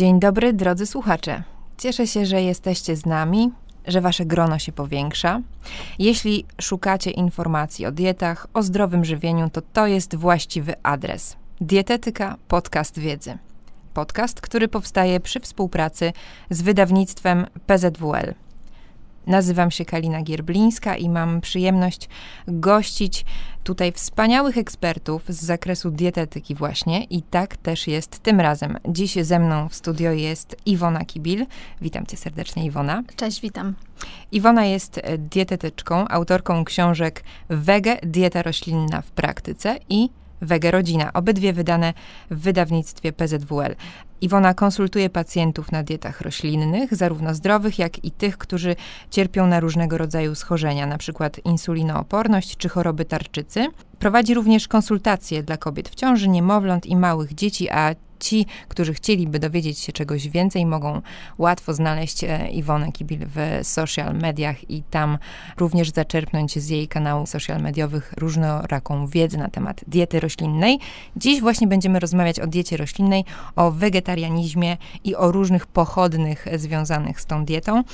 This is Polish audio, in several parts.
Dzień dobry, drodzy słuchacze. Cieszę się, że jesteście z nami, że wasze grono się powiększa. Jeśli szukacie informacji o dietach, o zdrowym żywieniu, to to jest właściwy adres. Dietetyka Podcast Wiedzy. Podcast, który powstaje przy współpracy z wydawnictwem PZWL. Nazywam się Kalina Gierblińska i mam przyjemność gościć tutaj wspaniałych ekspertów z zakresu dietetyki właśnie i tak też jest tym razem. Dziś ze mną w studio jest Iwona Kibil. Witam cię serdecznie Iwona. Cześć, witam. Iwona jest dietetyczką, autorką książek Wege, dieta roślinna w praktyce i Wege Rodzina, obydwie wydane w wydawnictwie PZWL. Iwona konsultuje pacjentów na dietach roślinnych, zarówno zdrowych, jak i tych, którzy cierpią na różnego rodzaju schorzenia, np. insulinooporność czy choroby tarczycy. Prowadzi również konsultacje dla kobiet w ciąży, niemowląt i małych dzieci, a ci, którzy chcieliby dowiedzieć się czegoś więcej, mogą łatwo znaleźć e, Iwonę Kibil w social mediach i tam również zaczerpnąć z jej kanałów social mediowych różnoraką wiedzę na temat diety roślinnej. Dziś właśnie będziemy rozmawiać o diecie roślinnej, o wegetarianizmie i o różnych pochodnych związanych z tą dietą.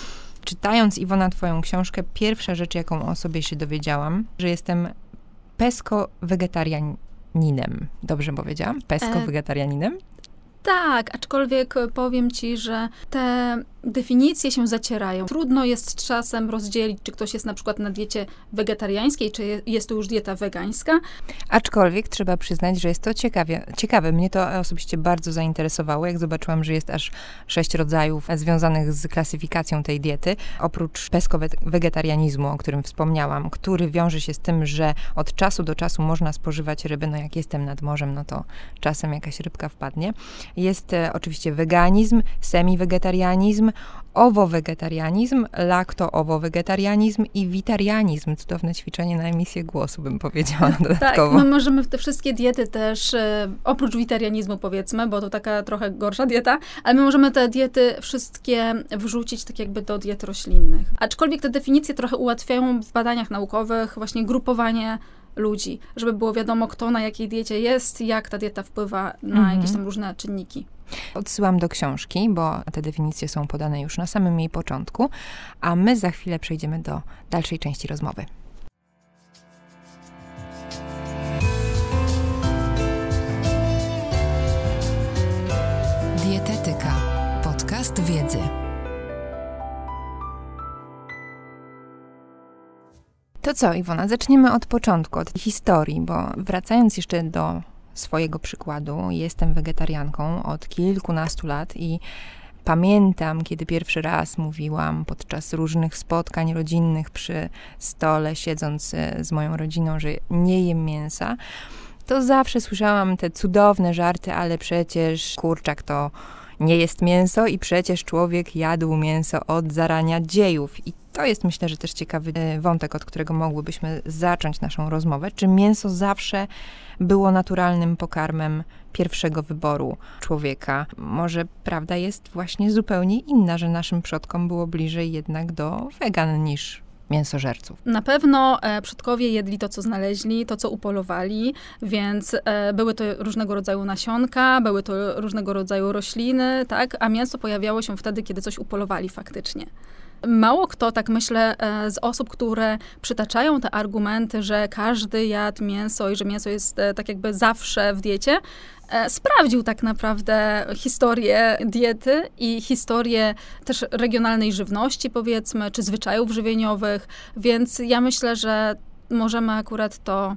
Czytając Iwona twoją książkę, pierwsza rzecz, jaką o sobie się dowiedziałam, że jestem pesko-wegetarianinem. Dobrze powiedziałam? Pesko-wegetarianinem? Tak, aczkolwiek powiem ci, że te definicje się zacierają. Trudno jest czasem rozdzielić, czy ktoś jest na przykład na diecie wegetariańskiej, czy jest to już dieta wegańska. Aczkolwiek trzeba przyznać, że jest to ciekawie, ciekawe. Mnie to osobiście bardzo zainteresowało, jak zobaczyłam, że jest aż sześć rodzajów związanych z klasyfikacją tej diety. Oprócz pesko-wegetarianizmu, o którym wspomniałam, który wiąże się z tym, że od czasu do czasu można spożywać ryby. No jak jestem nad morzem, no to czasem jakaś rybka wpadnie. Jest e, oczywiście weganizm, semi-wegetarianizm, owo-wegetarianizm, lakto-owo-wegetarianizm i witarianizm. Cudowne ćwiczenie na emisję głosu, bym powiedziała dodatkowo. Tak, my możemy te wszystkie diety też, e, oprócz witarianizmu powiedzmy, bo to taka trochę gorsza dieta, ale my możemy te diety wszystkie wrzucić tak jakby do diet roślinnych. Aczkolwiek te definicje trochę ułatwiają w badaniach naukowych właśnie grupowanie ludzi, żeby było wiadomo, kto na jakiej diecie jest, jak ta dieta wpływa na mhm. jakieś tam różne czynniki. Odsyłam do książki, bo te definicje są podane już na samym jej początku, a my za chwilę przejdziemy do dalszej części rozmowy. Dietetyka. Podcast wiedzy. To co, Iwona, zaczniemy od początku, od historii, bo wracając jeszcze do swojego przykładu, jestem wegetarianką od kilkunastu lat i pamiętam, kiedy pierwszy raz mówiłam podczas różnych spotkań rodzinnych przy stole, siedząc e, z moją rodziną, że nie jem mięsa, to zawsze słyszałam te cudowne żarty, ale przecież kurczak to nie jest mięso i przecież człowiek jadł mięso od zarania dziejów. I to jest myślę, że też ciekawy e, wątek, od którego mogłybyśmy zacząć naszą rozmowę. Czy mięso zawsze było naturalnym pokarmem pierwszego wyboru człowieka? Może prawda jest właśnie zupełnie inna, że naszym przodkom było bliżej jednak do wegan niż mięsożerców. Na pewno e, przodkowie jedli to, co znaleźli, to, co upolowali, więc e, były to różnego rodzaju nasionka, były to różnego rodzaju rośliny, tak? A mięso pojawiało się wtedy, kiedy coś upolowali faktycznie. Mało kto, tak myślę, e, z osób, które przytaczają te argumenty, że każdy jadł mięso i że mięso jest e, tak jakby zawsze w diecie, e, sprawdził tak naprawdę historię diety i historię też regionalnej żywności, powiedzmy, czy zwyczajów żywieniowych, więc ja myślę, że możemy akurat to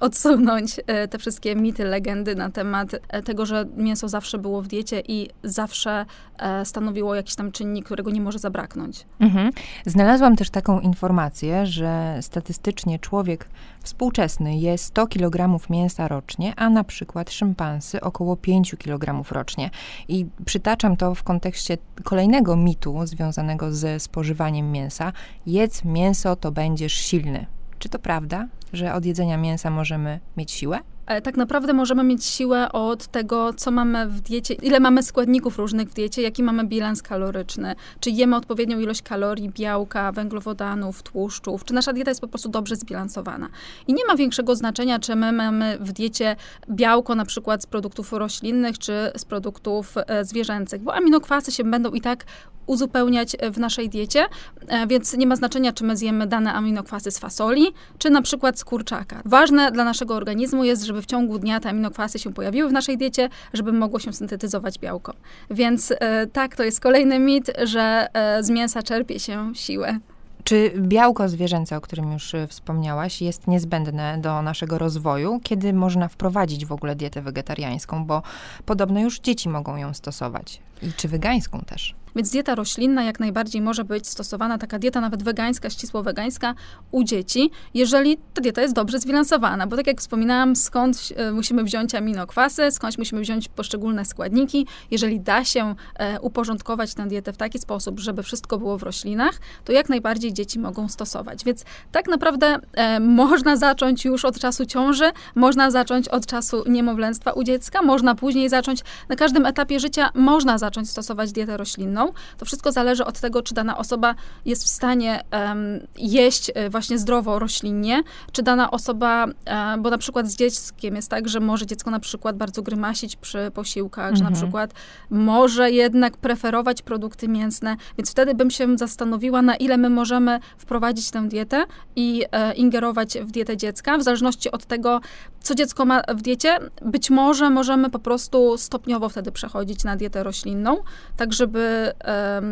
odsunąć e, te wszystkie mity, legendy na temat e, tego, że mięso zawsze było w diecie i zawsze e, stanowiło jakiś tam czynnik, którego nie może zabraknąć. Mhm. Znalazłam też taką informację, że statystycznie człowiek współczesny je 100 kg mięsa rocznie, a na przykład szympansy około 5 kg rocznie. I przytaczam to w kontekście kolejnego mitu związanego ze spożywaniem mięsa. Jedz mięso, to będziesz silny. Czy to prawda, że od jedzenia mięsa możemy mieć siłę? E, tak naprawdę możemy mieć siłę od tego, co mamy w diecie, ile mamy składników różnych w diecie, jaki mamy bilans kaloryczny, czy jemy odpowiednią ilość kalorii, białka, węglowodanów, tłuszczów, czy nasza dieta jest po prostu dobrze zbilansowana. I nie ma większego znaczenia, czy my mamy w diecie białko na przykład z produktów roślinnych, czy z produktów e, zwierzęcych, bo aminokwasy się będą i tak uzupełniać w naszej diecie, e, więc nie ma znaczenia, czy my zjemy dane aminokwasy z fasoli, czy na przykład z kurczaka. Ważne dla naszego organizmu jest, żeby w ciągu dnia te aminokwasy się pojawiły w naszej diecie, żeby mogło się syntetyzować białko. Więc e, tak, to jest kolejny mit, że e, z mięsa czerpie się siłę. Czy białko zwierzęce, o którym już wspomniałaś, jest niezbędne do naszego rozwoju? Kiedy można wprowadzić w ogóle dietę wegetariańską? Bo podobno już dzieci mogą ją stosować. I czy wegańską też? Więc dieta roślinna jak najbardziej może być stosowana, taka dieta nawet wegańska, ścisło wegańska u dzieci, jeżeli ta dieta jest dobrze zbilansowana. Bo tak jak wspominałam, skąd e, musimy wziąć aminokwasy, skąd musimy wziąć poszczególne składniki. Jeżeli da się e, uporządkować tę dietę w taki sposób, żeby wszystko było w roślinach, to jak najbardziej dzieci mogą stosować. Więc tak naprawdę e, można zacząć już od czasu ciąży, można zacząć od czasu niemowlęctwa u dziecka, można później zacząć, na każdym etapie życia można zacząć stosować dietę roślinną. To wszystko zależy od tego, czy dana osoba jest w stanie um, jeść e, właśnie zdrowo roślinnie, czy dana osoba, um, bo na przykład z dzieckiem jest tak, że może dziecko na przykład bardzo grymasić przy posiłkach, mhm. że na mhm. przykład może jednak preferować produkty mięsne, więc wtedy bym się zastanowiła, na ile my możemy wprowadzić tę dietę i e, ingerować w dietę dziecka, w zależności od tego, co dziecko ma w diecie. Być może możemy po prostu stopniowo wtedy przechodzić na dietę roślinną, tak żeby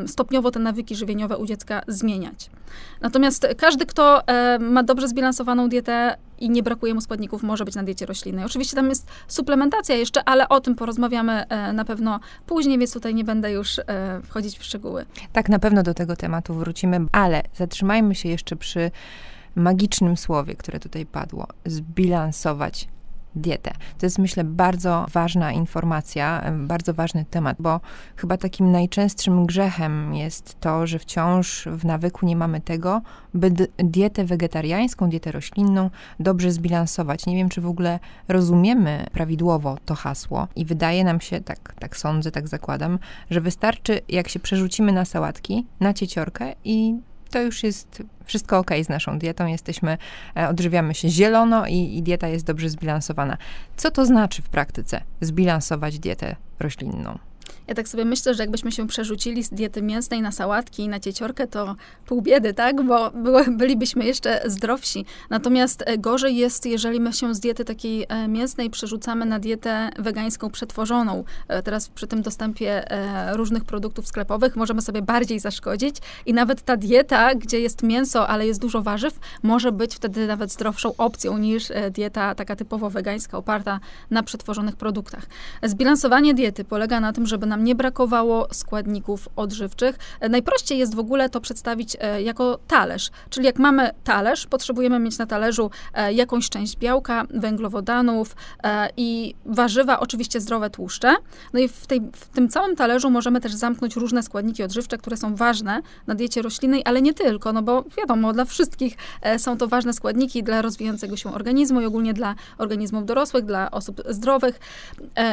stopniowo te nawyki żywieniowe u dziecka zmieniać. Natomiast każdy, kto ma dobrze zbilansowaną dietę i nie brakuje mu składników, może być na diecie roślinnej. Oczywiście tam jest suplementacja jeszcze, ale o tym porozmawiamy e, na pewno później, więc tutaj nie będę już e, wchodzić w szczegóły. Tak, na pewno do tego tematu wrócimy, ale zatrzymajmy się jeszcze przy magicznym słowie, które tutaj padło. Zbilansować dietę. To jest, myślę, bardzo ważna informacja, bardzo ważny temat, bo chyba takim najczęstszym grzechem jest to, że wciąż w nawyku nie mamy tego, by dietę wegetariańską, dietę roślinną dobrze zbilansować. Nie wiem, czy w ogóle rozumiemy prawidłowo to hasło i wydaje nam się, tak, tak sądzę, tak zakładam, że wystarczy, jak się przerzucimy na sałatki, na cieciorkę i to już jest wszystko ok z naszą dietą, jesteśmy, e, odżywiamy się zielono i, i dieta jest dobrze zbilansowana. Co to znaczy w praktyce zbilansować dietę roślinną? Ja tak sobie myślę, że jakbyśmy się przerzucili z diety mięsnej na sałatki i na cieciorkę, to pół biedy, tak? Bo bylibyśmy jeszcze zdrowsi. Natomiast e, gorzej jest, jeżeli my się z diety takiej e, mięsnej przerzucamy na dietę wegańską przetworzoną. E, teraz przy tym dostępie różnych produktów sklepowych możemy sobie bardziej zaszkodzić i nawet ta dieta, gdzie jest mięso, ale jest dużo warzyw, może być wtedy nawet zdrowszą opcją niż dieta taka typowo wegańska, oparta na przetworzonych produktach. Zbilansowanie diety polega na tym, żeby na nam nie brakowało składników odżywczych. E, najprościej jest w ogóle to przedstawić e, jako talerz. Czyli jak mamy talerz, potrzebujemy mieć na talerzu e, jakąś część białka, węglowodanów i warzywa, oczywiście zdrowe tłuszcze. No i w, tej, w tym całym talerzu możemy też zamknąć różne składniki odżywcze, które są ważne na diecie roślinnej, ale nie tylko, no bo wiadomo, dla wszystkich są to ważne składniki dla rozwijającego się organizmu i ogólnie dla organizmów dorosłych, dla osób zdrowych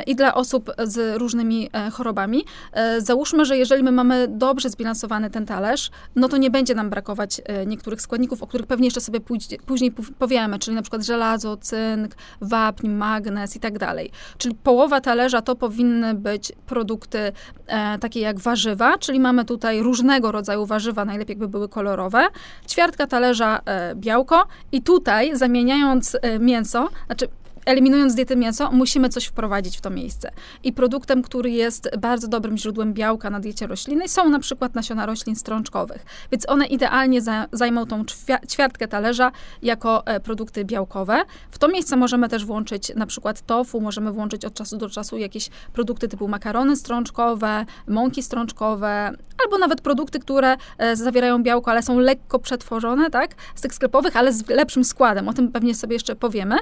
i dla osób z różnymi chorobami. E, załóżmy, że jeżeli my mamy dobrze zbilansowany ten talerz, no to nie będzie nam brakować e, niektórych składników, o których pewnie jeszcze sobie później powiemy, czyli na przykład żelazo, cynk, wapń, magnez i tak dalej. Czyli połowa talerza to powinny być produkty e, takie jak warzywa, czyli mamy tutaj różnego rodzaju warzywa, najlepiej jakby były kolorowe, ćwiartka talerza białko i tutaj zamieniając mięso, znaczy eliminując dietę mięso, musimy coś wprowadzić w to miejsce. I produktem, który jest bardzo dobrym źródłem białka na diecie roślinnej, są na przykład nasiona roślin strączkowych. Więc one idealnie za, zajmą tą ćwiartkę talerza jako e, produkty białkowe. W to miejsce możemy też włączyć na przykład tofu, możemy włączyć od czasu do czasu jakieś produkty typu makarony strączkowe, mąki strączkowe, albo nawet produkty, które e, zawierają białko, ale są lekko przetworzone, tak, z tych sklepowych, ale z lepszym składem. O tym pewnie sobie jeszcze powiemy.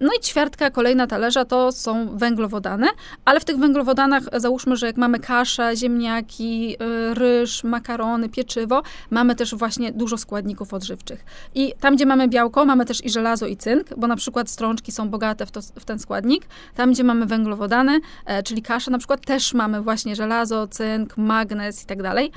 No i ćwiartka kolejna talerza to są węglowodany, ale w tych węglowodanach załóżmy, że jak mamy kaszę, ziemniaki, y, ryż, makarony, pieczywo, mamy też właśnie dużo składników odżywczych. I tam, gdzie mamy białko, mamy też i żelazo i cynk, bo na przykład strączki są bogate w, to, w ten składnik. Tam, gdzie mamy węglowodany, e, czyli kaszę na przykład, też mamy właśnie żelazo, cynk, magnez i tak dalej.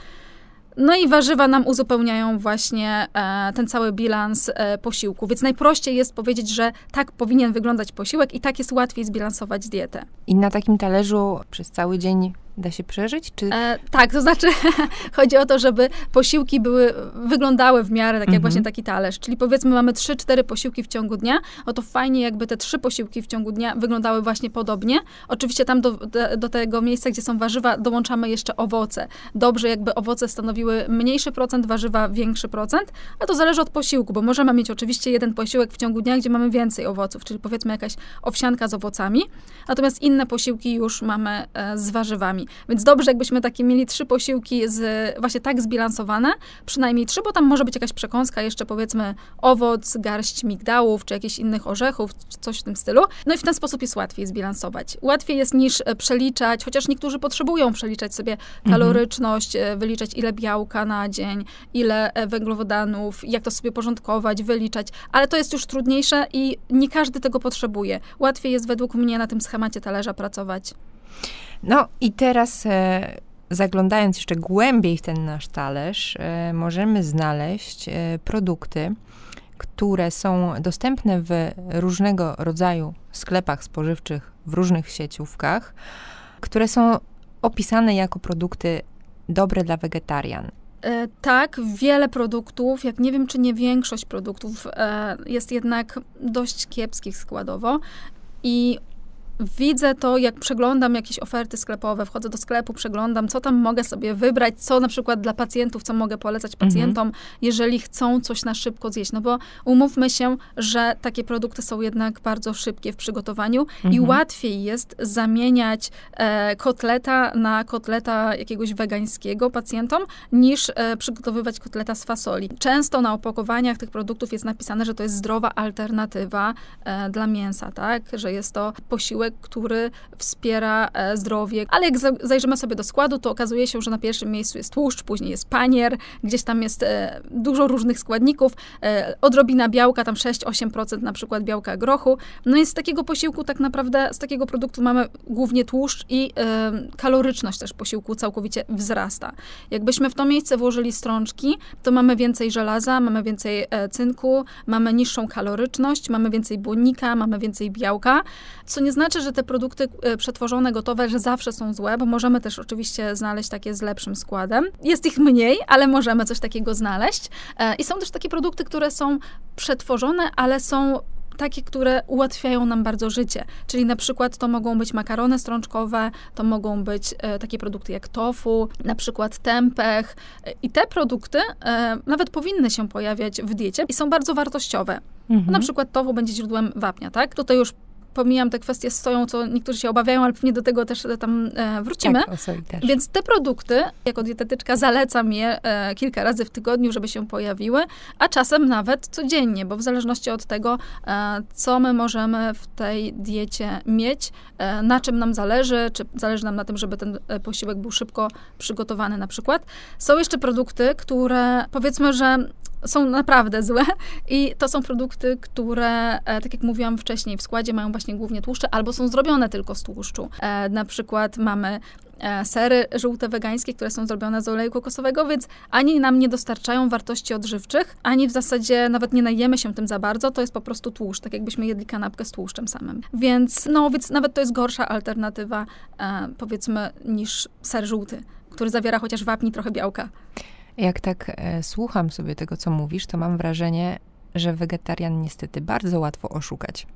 No i warzywa nam uzupełniają właśnie e, ten cały bilans e, posiłku. Więc najprościej jest powiedzieć, że tak powinien wyglądać posiłek i tak jest łatwiej zbilansować dietę. I na takim talerzu przez cały dzień Da się przeżyć? Czy... E, tak, to znaczy chodzi o to, żeby posiłki były, wyglądały w miarę tak jak mhm. właśnie taki talerz. Czyli powiedzmy mamy 3-4 posiłki w ciągu dnia, o to fajnie jakby te trzy posiłki w ciągu dnia wyglądały właśnie podobnie. Oczywiście tam do, do, do, tego miejsca, gdzie są warzywa, dołączamy jeszcze owoce. Dobrze jakby owoce stanowiły mniejszy procent, warzywa większy procent, a to zależy od posiłku, bo możemy mieć oczywiście jeden posiłek w ciągu dnia, gdzie mamy więcej owoców, czyli powiedzmy jakaś owsianka z owocami, natomiast inne posiłki już mamy e, z warzywami. Więc dobrze, jakbyśmy takie mieli trzy posiłki z, właśnie tak zbilansowane, przynajmniej trzy, bo tam może być jakaś przekąska, jeszcze powiedzmy owoc, garść migdałów, czy jakichś innych orzechów, czy coś w tym stylu. No i w ten sposób jest łatwiej zbilansować. Łatwiej jest niż e, przeliczać, chociaż niektórzy potrzebują przeliczać sobie mhm. kaloryczność, mhm. wyliczać ile białka na dzień, ile e, węglowodanów, jak to sobie porządkować, wyliczać, ale to jest już trudniejsze i nie każdy tego potrzebuje. Łatwiej jest według mnie na tym schemacie talerza pracować. No i teraz e, zaglądając jeszcze głębiej w ten nasz talerz, e, możemy znaleźć e, produkty, które są dostępne w różnego rodzaju sklepach spożywczych, w różnych sieciówkach, które są opisane jako produkty dobre dla wegetarian. E, tak, wiele produktów, jak nie wiem, czy nie większość produktów, e, jest jednak dość kiepskich składowo. I widzę to, jak przeglądam jakieś oferty sklepowe, wchodzę do sklepu, przeglądam, co tam mogę sobie wybrać, co na przykład dla pacjentów, co mogę polecać mhm. pacjentom, mhm. jeżeli chcą coś na szybko zjeść. No bo umówmy się, że takie produkty są jednak bardzo szybkie w przygotowaniu mhm. i łatwiej jest zamieniać e, kotleta na kotleta jakiegoś wegańskiego pacjentom, niż e, przygotowywać kotleta z fasoli. Często na opakowaniach tych produktów jest napisane, że to jest zdrowa alternatywa e, dla mięsa, tak? Że jest to posiłek który wspiera e, zdrowie. Ale jak zajrzymy sobie do składu, to okazuje się, że na pierwszym miejscu jest tłuszcz, później jest panier, gdzieś tam jest e, dużo różnych składników, e, odrobina białka, tam 6-8% na przykład białka grochu. No i z takiego posiłku tak naprawdę, z takiego produktu mamy głównie tłuszcz i kaloryczność też posiłku całkowicie wzrasta. Jakbyśmy w to miejsce włożyli strączki, to mamy więcej żelaza, mamy więcej cynku, mamy niższą kaloryczność, mamy więcej błonnika, mamy więcej białka, co nie znaczy, że te produkty e, przetworzone, gotowe, że zawsze są złe, bo możemy też oczywiście znaleźć takie z lepszym składem. Jest ich mniej, ale możemy coś takiego znaleźć. E, I są też takie produkty, które są przetworzone, ale są takie, które ułatwiają nam bardzo życie. Czyli na przykład to mogą być makarony strączkowe, to mogą być e, takie produkty jak tofu, na przykład tempeh. E, I te produkty e, nawet powinny się pojawiać w diecie i są bardzo wartościowe. Mhm. Na przykład tofu będzie źródłem wapnia, tak? Tutaj już pomijam te kwestie z soją, co niektórzy się obawiają, ale pewnie do tego też e, tam e, wrócimy. Tak, też. Więc te produkty, jako dietetyczka zalecam je e, kilka razy w tygodniu, żeby się pojawiły, a czasem nawet codziennie, bo w zależności od tego, e, co my możemy w tej diecie mieć, e, na czym nam zależy, czy zależy nam na tym, żeby ten e, posiłek był szybko przygotowany na przykład. Są jeszcze produkty, które powiedzmy, że są naprawdę złe i to są produkty, które, e, tak jak mówiłam wcześniej, w składzie mają właśnie głównie tłuszcze albo są zrobione tylko z tłuszczu. E, na przykład mamy e, sery żółte wegańskie, które są zrobione z oleju kokosowego, więc ani nam nie dostarczają wartości odżywczych, ani w zasadzie nawet nie najemy się tym za bardzo, to jest po prostu tłuszcz, tak jakbyśmy jedli kanapkę z tłuszczem samym. Więc no, więc nawet to jest gorsza alternatywa, powiedzmy, niż ser żółty, który zawiera chociaż wapni trochę białka. Jak tak e, słucham sobie tego, co mówisz, to mam wrażenie, że wegetarian niestety bardzo łatwo oszukać.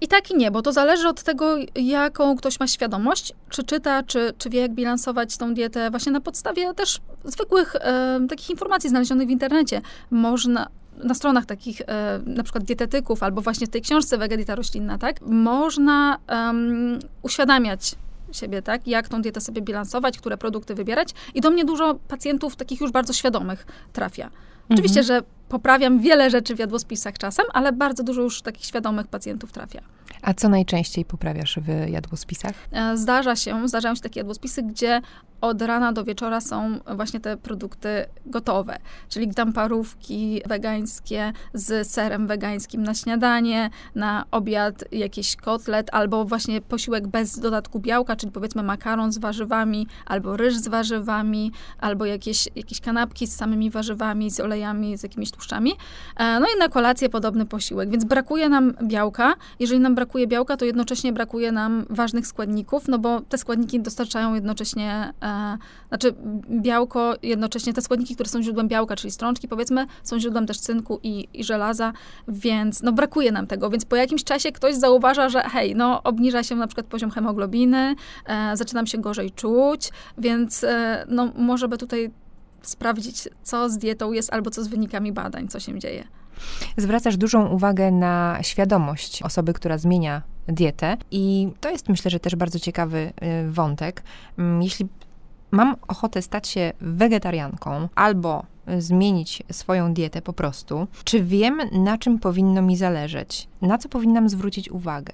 I tak i nie, bo to zależy od tego, jaką ktoś ma świadomość, czy czyta, czy, czy wie, jak bilansować tą dietę właśnie na podstawie też zwykłych e, takich informacji znalezionych w internecie. Można na stronach takich e, na przykład dietetyków albo właśnie w tej książce Wegedieta roślinna, tak, można um, uświadamiać siebie, tak? Jak tą dietę sobie bilansować, które produkty wybierać. I do mnie dużo pacjentów takich już bardzo świadomych trafia. Oczywiście, mhm. że poprawiam wiele rzeczy w jadłospisach czasem, ale bardzo dużo już takich świadomych pacjentów trafia. A co najczęściej poprawiasz w jadłospisach? E, zdarza się, zdarzają się takie jadłospisy, gdzie od rana do wieczora są właśnie te produkty gotowe, czyli tam parówki wegańskie z serem wegańskim na śniadanie, na obiad jakiś kotlet, albo właśnie posiłek bez dodatku białka, czyli powiedzmy makaron z warzywami, albo ryż z warzywami, albo jakieś, jakieś kanapki z samymi warzywami, z olejami, z jakimiś tłuszczami. E, no i na kolację podobny posiłek, więc brakuje nam białka. Jeżeli nam brakuje białka, to jednocześnie brakuje nam ważnych składników, no bo te składniki dostarczają jednocześnie e, znaczy białko, jednocześnie te składniki, które są źródłem białka, czyli strączki, powiedzmy, są źródłem też cynku i, i żelaza, więc no brakuje nam tego, więc po jakimś czasie ktoś zauważa, że hej, no obniża się na przykład poziom hemoglobiny, e, zaczynam się gorzej czuć, więc no może by tutaj sprawdzić, co z dietą jest albo co z wynikami badań, co się dzieje. Zwracasz dużą uwagę na świadomość osoby, która zmienia dietę i to jest myślę, że też bardzo ciekawy y, wątek. Mm, jeśli mam ochotę stać się wegetarianką albo zmienić swoją dietę po prostu, czy wiem, na czym powinno mi zależeć? Na co powinnam zwrócić uwagę?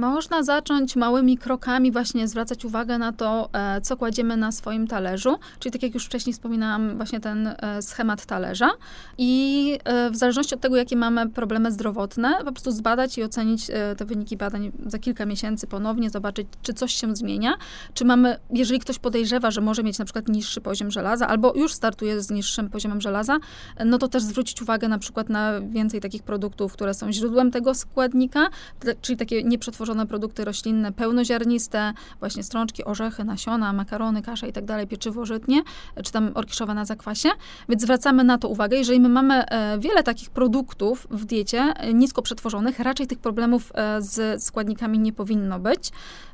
Można zacząć małymi krokami, właśnie zwracać uwagę na to, e, co kładziemy na swoim talerzu. Czyli tak jak już wcześniej wspominałam, właśnie ten e, schemat talerza. I e, w zależności od tego, jakie mamy problemy zdrowotne, po prostu zbadać i ocenić te wyniki badań za kilka miesięcy ponownie, zobaczyć, czy coś się zmienia. Czy mamy, jeżeli ktoś podejrzewa, że może mieć na przykład niższy poziom żelaza, albo już startuje z niższym poziomem żelaza, no to też zwrócić uwagę na przykład na więcej takich produktów, które są źródłem tego składnika, czyli takie nieprzetworzone produkty roślinne, pełnoziarniste, właśnie strączki, orzechy, nasiona, makarony, kasza i tak dalej, pieczywo żytnie, czy tam orkiszowe na zakwasie. Więc zwracamy na to uwagę. Jeżeli my mamy e, wiele takich produktów w diecie, e, nisko przetworzonych, raczej tych problemów e, z składnikami nie powinno być.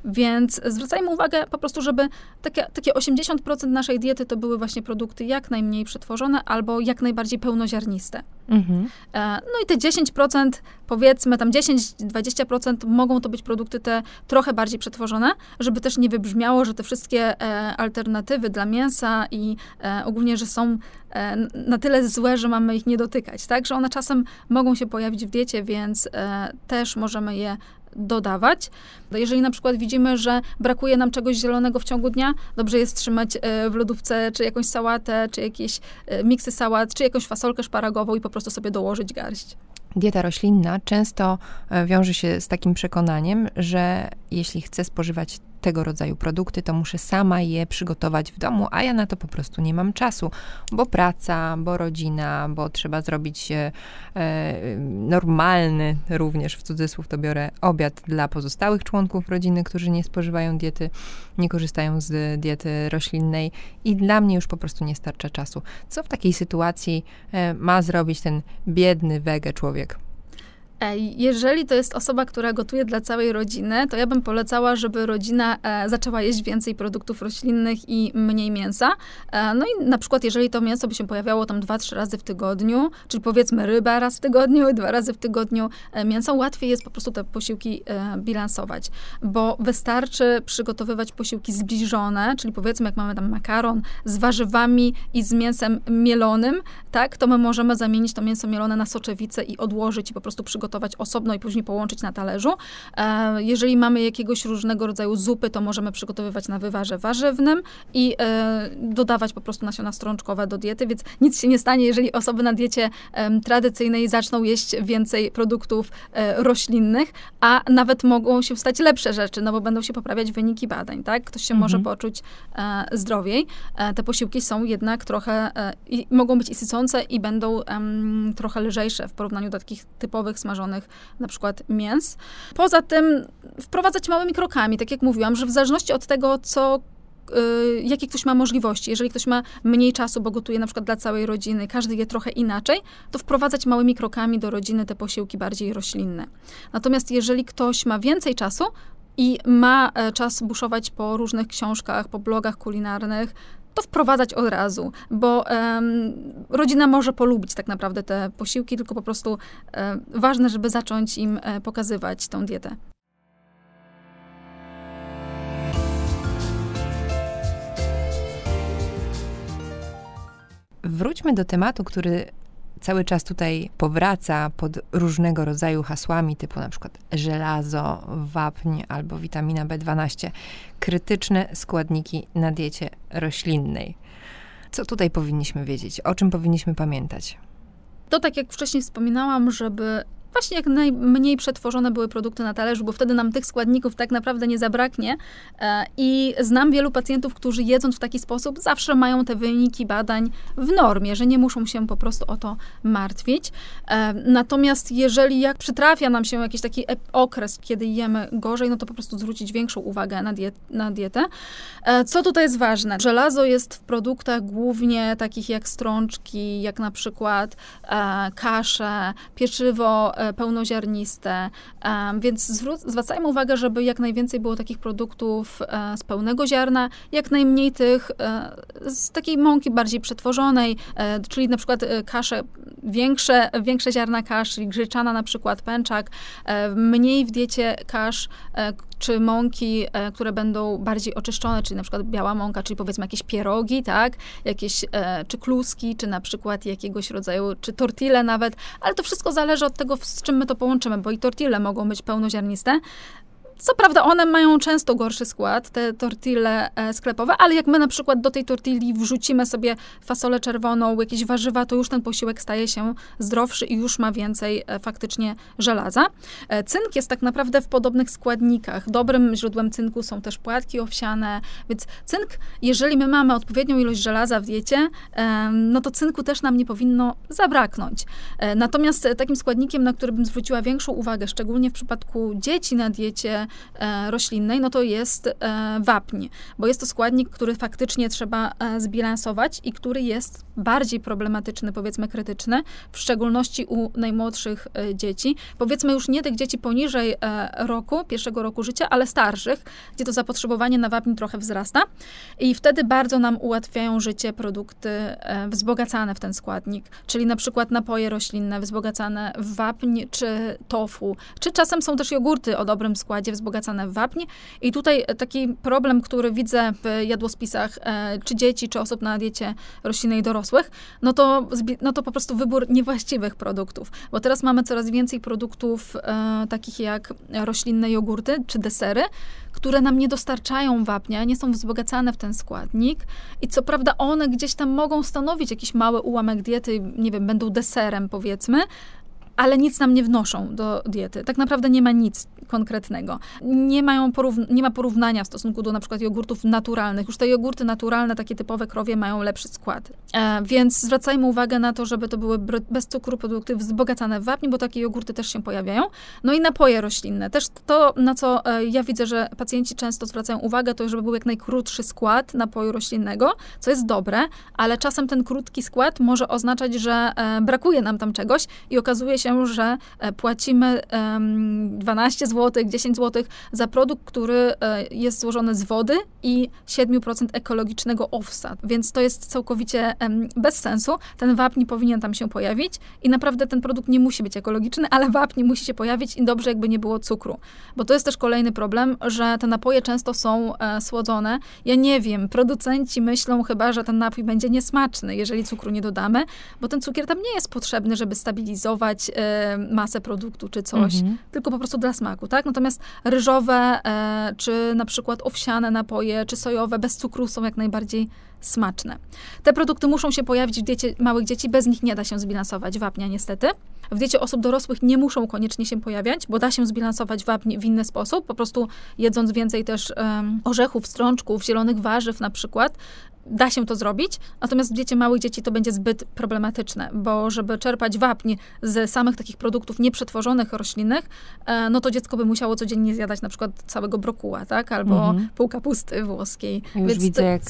Więc zwracajmy uwagę po prostu, żeby takie, takie 80% naszej diety to były właśnie produkty jak najmniej przetworzone albo jak najbardziej pełnoziarniste. Mhm. No i te 10%, powiedzmy tam 10-20% mogą to być produkty te trochę bardziej przetworzone, żeby też nie wybrzmiało, że te wszystkie e, alternatywy dla mięsa i e, ogólnie, że są e, na tyle złe, że mamy ich nie dotykać, tak? Że one czasem mogą się pojawić w diecie, więc e, też możemy je dodawać. Jeżeli na przykład widzimy, że brakuje nam czegoś zielonego w ciągu dnia, dobrze jest trzymać e, w lodówce czy jakąś sałatę, czy jakieś e, miksy sałat, czy jakąś fasolkę szparagową i po prostu sobie dołożyć garść. Dieta roślinna często e, wiąże się z takim przekonaniem, że jeśli chcę spożywać tego rodzaju produkty, to muszę sama je przygotować w domu, a ja na to po prostu nie mam czasu, bo praca, bo rodzina, bo trzeba zrobić e, e, normalny, również w cudzysłów to biorę, obiad dla pozostałych członków rodziny, którzy nie spożywają diety, nie korzystają z diety roślinnej i dla mnie już po prostu nie starcza czasu. Co w takiej sytuacji e, ma zrobić ten biedny wege człowiek? Jeżeli to jest osoba, która gotuje dla całej rodziny, to ja bym polecała, żeby rodzina e, zaczęła jeść więcej produktów roślinnych i mniej mięsa. E, no i na przykład, jeżeli to mięso by się pojawiało tam dwa, trzy razy w tygodniu, czyli powiedzmy ryba raz w tygodniu, dwa razy w tygodniu e, mięso, łatwiej jest po prostu te posiłki bilansować, bo wystarczy przygotowywać posiłki zbliżone, czyli powiedzmy, jak mamy tam makaron z warzywami i z mięsem mielonym, tak, to my możemy zamienić to mięso mielone na soczewicę i odłożyć i po prostu przygotować przygotować osobno i później połączyć na talerzu. E, jeżeli mamy jakiegoś różnego rodzaju zupy, to możemy przygotowywać na wywarze warzywnym i e, dodawać po prostu nasiona strączkowe do diety, więc nic się nie stanie, jeżeli osoby na diecie tradycyjnej zaczną jeść więcej produktów e, roślinnych, a nawet mogą się stać lepsze rzeczy, no bo będą się poprawiać wyniki badań, tak? Ktoś się mhm. może poczuć zdrowiej. te posiłki są jednak trochę, mogą być i sycące i będą trochę lżejsze w porównaniu do takich typowych smażonych smażonych na przykład mięs. Poza tym wprowadzać małymi krokami, tak jak mówiłam, że w zależności od tego, co y, jakie ktoś ma możliwości. Jeżeli ktoś ma mniej czasu, bo gotuje na przykład dla całej rodziny, każdy je trochę inaczej, to wprowadzać małymi krokami do rodziny te posiłki bardziej roślinne. Natomiast jeżeli ktoś ma więcej czasu, i ma e, czas buszować po różnych książkach, po blogach kulinarnych, to wprowadzać od razu, bo um, rodzina może polubić tak naprawdę te posiłki, tylko po prostu um, ważne, żeby zacząć im um, pokazywać tą dietę. Wróćmy do tematu, który cały czas tutaj powraca pod różnego rodzaju hasłami, typu na przykład żelazo, wapń albo witamina B12, krytyczne składniki na diecie roślinnej. Co tutaj powinniśmy wiedzieć? O czym powinniśmy pamiętać? To tak jak wcześniej wspominałam, żeby właśnie jak najmniej przetworzone były produkty na talerzu, bo wtedy nam tych składników tak naprawdę nie zabraknie. E, I znam wielu pacjentów, którzy jedząc w taki sposób, zawsze mają te wyniki badań w normie, że nie muszą się po prostu o to martwić. E, natomiast jeżeli jak przytrafia nam się jakiś taki okres, kiedy jemy gorzej, no to po prostu zwrócić większą uwagę na, diet, na dietę. E, co tutaj jest ważne? Żelazo jest w produktach głównie takich jak strączki, jak na przykład kasze, pieczywo pełnoziarniste, więc zwracajmy uwagę, żeby jak najwięcej było takich produktów e, z pełnego ziarna, jak najmniej tych e, z takiej mąki bardziej przetworzonej, e, czyli na przykład kasze, większe, większe ziarna kasz, czyli grzeczana na przykład, pęczak, mniej w diecie kasz, czy mąki, które będą bardziej oczyszczone, czyli na przykład biała mąka, czyli powiedzmy jakieś pierogi, tak, jakieś, czy kluski, czy na przykład jakiegoś rodzaju, czy tortille nawet, ale to wszystko zależy od tego, z czym my to połączymy, bo i tortille mogą być pełnoziarniste, co prawda one mają często gorszy skład, te tortille e, sklepowe, ale jak my na przykład do tej tortilli wrzucimy sobie fasolę czerwoną, jakieś warzywa, to już ten posiłek staje się zdrowszy i już ma więcej e, faktycznie żelaza. E, cynk jest tak naprawdę w podobnych składnikach. Dobrym źródłem cynku są też płatki owsiane, więc cynk, jeżeli my mamy odpowiednią ilość żelaza w diecie, no to cynku też nam nie powinno zabraknąć. Natomiast takim składnikiem, na który bym zwróciła większą uwagę, szczególnie w przypadku dzieci na diecie roślinnej, no to jest e, wapń, bo jest to składnik, który faktycznie trzeba e, zbilansować i który jest bardziej problematyczny, powiedzmy krytyczny, w szczególności u najmłodszych dzieci. Powiedzmy już nie tych dzieci poniżej roku, pierwszego roku życia, ale starszych, gdzie to zapotrzebowanie na wapń trochę wzrasta i wtedy bardzo nam ułatwiają życie produkty wzbogacane w ten składnik, czyli na przykład napoje roślinne wzbogacane w wapń czy tofu, czy czasem są też jogurty o dobrym składzie wzbogacane w wapń. I tutaj taki problem, który widzę w jadłospisach e, czy dzieci, czy osób na diecie roślinnej dorosłych, no to, no to po prostu wybór niewłaściwych produktów. Bo teraz mamy coraz więcej produktów e, takich jak roślinne jogurty czy desery, które nam nie dostarczają wapnia, nie są wzbogacane w ten składnik. I co prawda one gdzieś tam mogą stanowić jakiś mały ułamek diety, nie wiem, będą deserem powiedzmy, ale nic nam nie wnoszą do diety. Tak naprawdę nie ma nic konkretnego. Nie, mają nie ma porównania w stosunku do na przykład jogurtów naturalnych. Już te jogurty naturalne, takie typowe krowie, mają lepszy skład. E, więc zwracajmy uwagę na to, żeby to były bez cukru produkty wzbogacane w wapń, bo takie jogurty też się pojawiają. No i napoje roślinne. Też to, na co e, ja widzę, że pacjenci często zwracają uwagę, to żeby był jak najkrótszy skład napoju roślinnego, co jest dobre, ale czasem ten krótki skład może oznaczać, że e, brakuje nam tam czegoś i okazuje się, się, że e, płacimy 12 zł, 10 zł za produkt, który e, jest złożony z wody i 7% ekologicznego owsa, więc to jest całkowicie bez sensu. Ten wapń powinien tam się pojawić i naprawdę ten produkt nie musi być ekologiczny, ale wapń musi się pojawić i dobrze jakby nie było cukru. Bo to jest też kolejny problem, że te napoje często są e, słodzone. Ja nie wiem, producenci myślą chyba, że ten napój będzie niesmaczny, jeżeli cukru nie dodamy, bo ten cukier tam nie jest potrzebny, żeby stabilizować E, masę produktu czy coś, mhm. tylko po prostu dla smaku, tak? Natomiast ryżowe, e, czy na przykład owsiane napoje, czy sojowe bez cukru są jak najbardziej smaczne. Te produkty muszą się pojawić w diecie małych dzieci, bez nich nie da się zbilansować wapnia niestety. W diecie osób dorosłych nie muszą koniecznie się pojawiać, bo da się zbilansować wapń w inny sposób, po prostu jedząc więcej też um, orzechów, strączków, zielonych warzyw na przykład, da się to zrobić, natomiast w diecie małych dzieci to będzie zbyt problematyczne, bo żeby czerpać wapń z samych takich produktów nieprzetworzonych, roślinnych, e, no to dziecko by musiało codziennie zjadać na przykład całego brokuła, tak? Albo mhm. pół kapusty włoskiej. Już Więc widzę, jak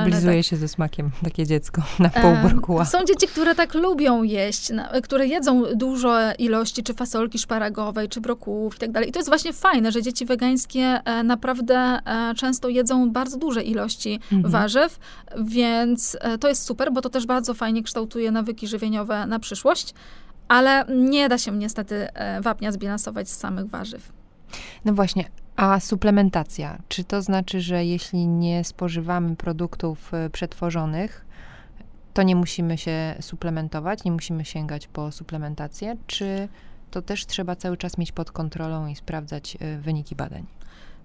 oblizuje tak. się ze smakiem takie dziecko na pół brokuła. Są dzieci, które tak lubią jeść, które jedzą dużo ilości, czy fasolki szparagowej, czy brokułów i tak dalej. I to jest właśnie fajne, że dzieci wegańskie e, naprawdę e, często jedzą bardzo duże ilości mhm. warzyw, więc e, to jest super, bo to też bardzo fajnie kształtuje nawyki żywieniowe na przyszłość, ale nie da się niestety e, wapnia zbilansować z samych warzyw. No właśnie, a suplementacja, czy to znaczy, że jeśli nie spożywamy produktów e, przetworzonych, to nie musimy się suplementować, nie musimy sięgać po suplementację, czy to też trzeba cały czas mieć pod kontrolą i sprawdzać wyniki badań?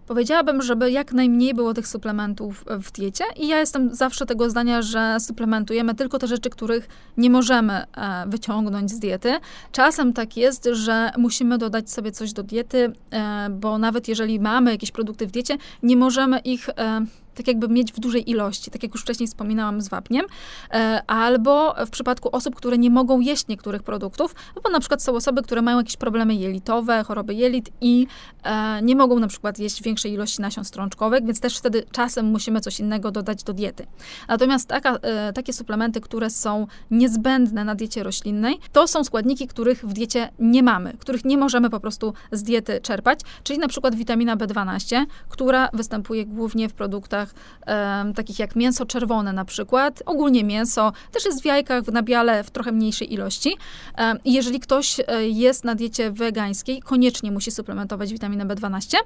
Powiedziałabym, żeby jak najmniej było tych suplementów w diecie i ja jestem zawsze tego zdania, że suplementujemy tylko te rzeczy, których nie możemy e, wyciągnąć z diety. Czasem tak jest, że musimy dodać sobie coś do diety, e, bo nawet jeżeli mamy jakieś produkty w diecie, nie możemy ich e, tak jakby mieć w dużej ilości, tak jak już wcześniej wspominałam z wapniem, e, albo w przypadku osób, które nie mogą jeść niektórych produktów, bo na przykład są osoby, które mają jakieś problemy jelitowe, choroby jelit i e, nie mogą na przykład jeść większej ilości nasion strączkowych, więc też wtedy czasem musimy coś innego dodać do diety. Natomiast taka, e, takie suplementy, które są niezbędne na diecie roślinnej, to są składniki, których w diecie nie mamy, których nie możemy po prostu z diety czerpać, czyli na przykład witamina B12, która występuje głównie w produktach um, takich jak mięso czerwone na przykład, ogólnie mięso, też jest w jajkach, w nabiale w trochę mniejszej ilości. Um, jeżeli ktoś e, jest na diecie wegańskiej, koniecznie musi suplementować witaminę B12.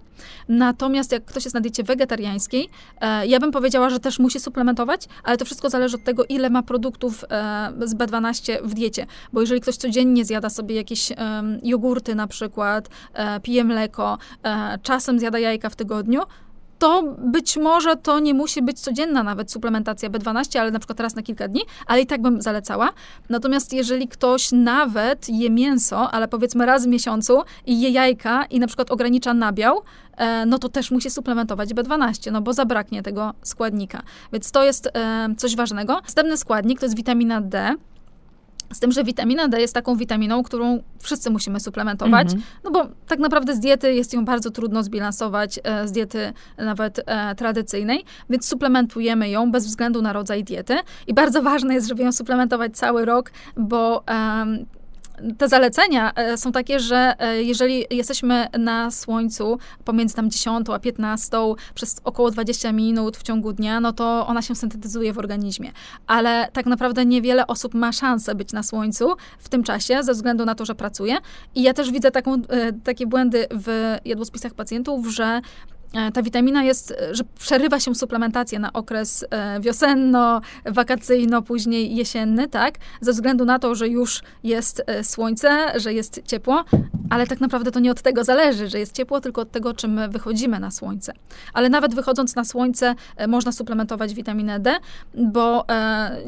Natomiast jak ktoś jest na diecie wegetariańskiej, e, ja bym powiedziała, że też musi suplementować, ale to wszystko zależy od tego, ile ma produktów e, z B12 w diecie. Bo jeżeli ktoś codziennie zjada sobie jakieś jogurty na przykład, pije mleko, czasem zjada jajka w tygodniu, to być może to nie musi być codzienna nawet suplementacja B12, ale na przykład raz na kilka dni, ale i tak bym zalecała. Natomiast jeżeli ktoś nawet je mięso, ale powiedzmy raz w miesiącu i je jajka i na przykład ogranicza nabiał, e, no to też musi suplementować B12, no bo zabraknie tego składnika. Więc to jest e, coś ważnego. Następny składnik to jest witamina D. Z tym, że witamina D jest taką witaminą, którą wszyscy musimy suplementować, mm -hmm. no bo tak naprawdę z diety jest ją bardzo trudno zbilansować, e, z diety nawet e, tradycyjnej, więc suplementujemy ją bez względu na rodzaj diety. I bardzo ważne jest, żeby ją suplementować cały rok, bo te zalecenia e, są takie, że e, jeżeli jesteśmy na słońcu pomiędzy tam 10 a 15 przez około 20 minut w ciągu dnia, no to ona się syntetyzuje w organizmie. Ale tak naprawdę niewiele osób ma szansę być na słońcu w tym czasie, ze względu na to, że pracuje. I ja też widzę taką, e, takie błędy w jadłospisach pacjentów, że ta witamina jest, e, że przerywa się suplementacja na okres e, wiosenno, wakacyjno, później jesienny, tak? Ze względu na to, że już jest słońce, że jest ciepło, ale tak naprawdę to nie od tego zależy, że jest ciepło, tylko od tego, czy my wychodzimy na słońce. Ale nawet wychodząc na słońce, można suplementować witaminę D, bo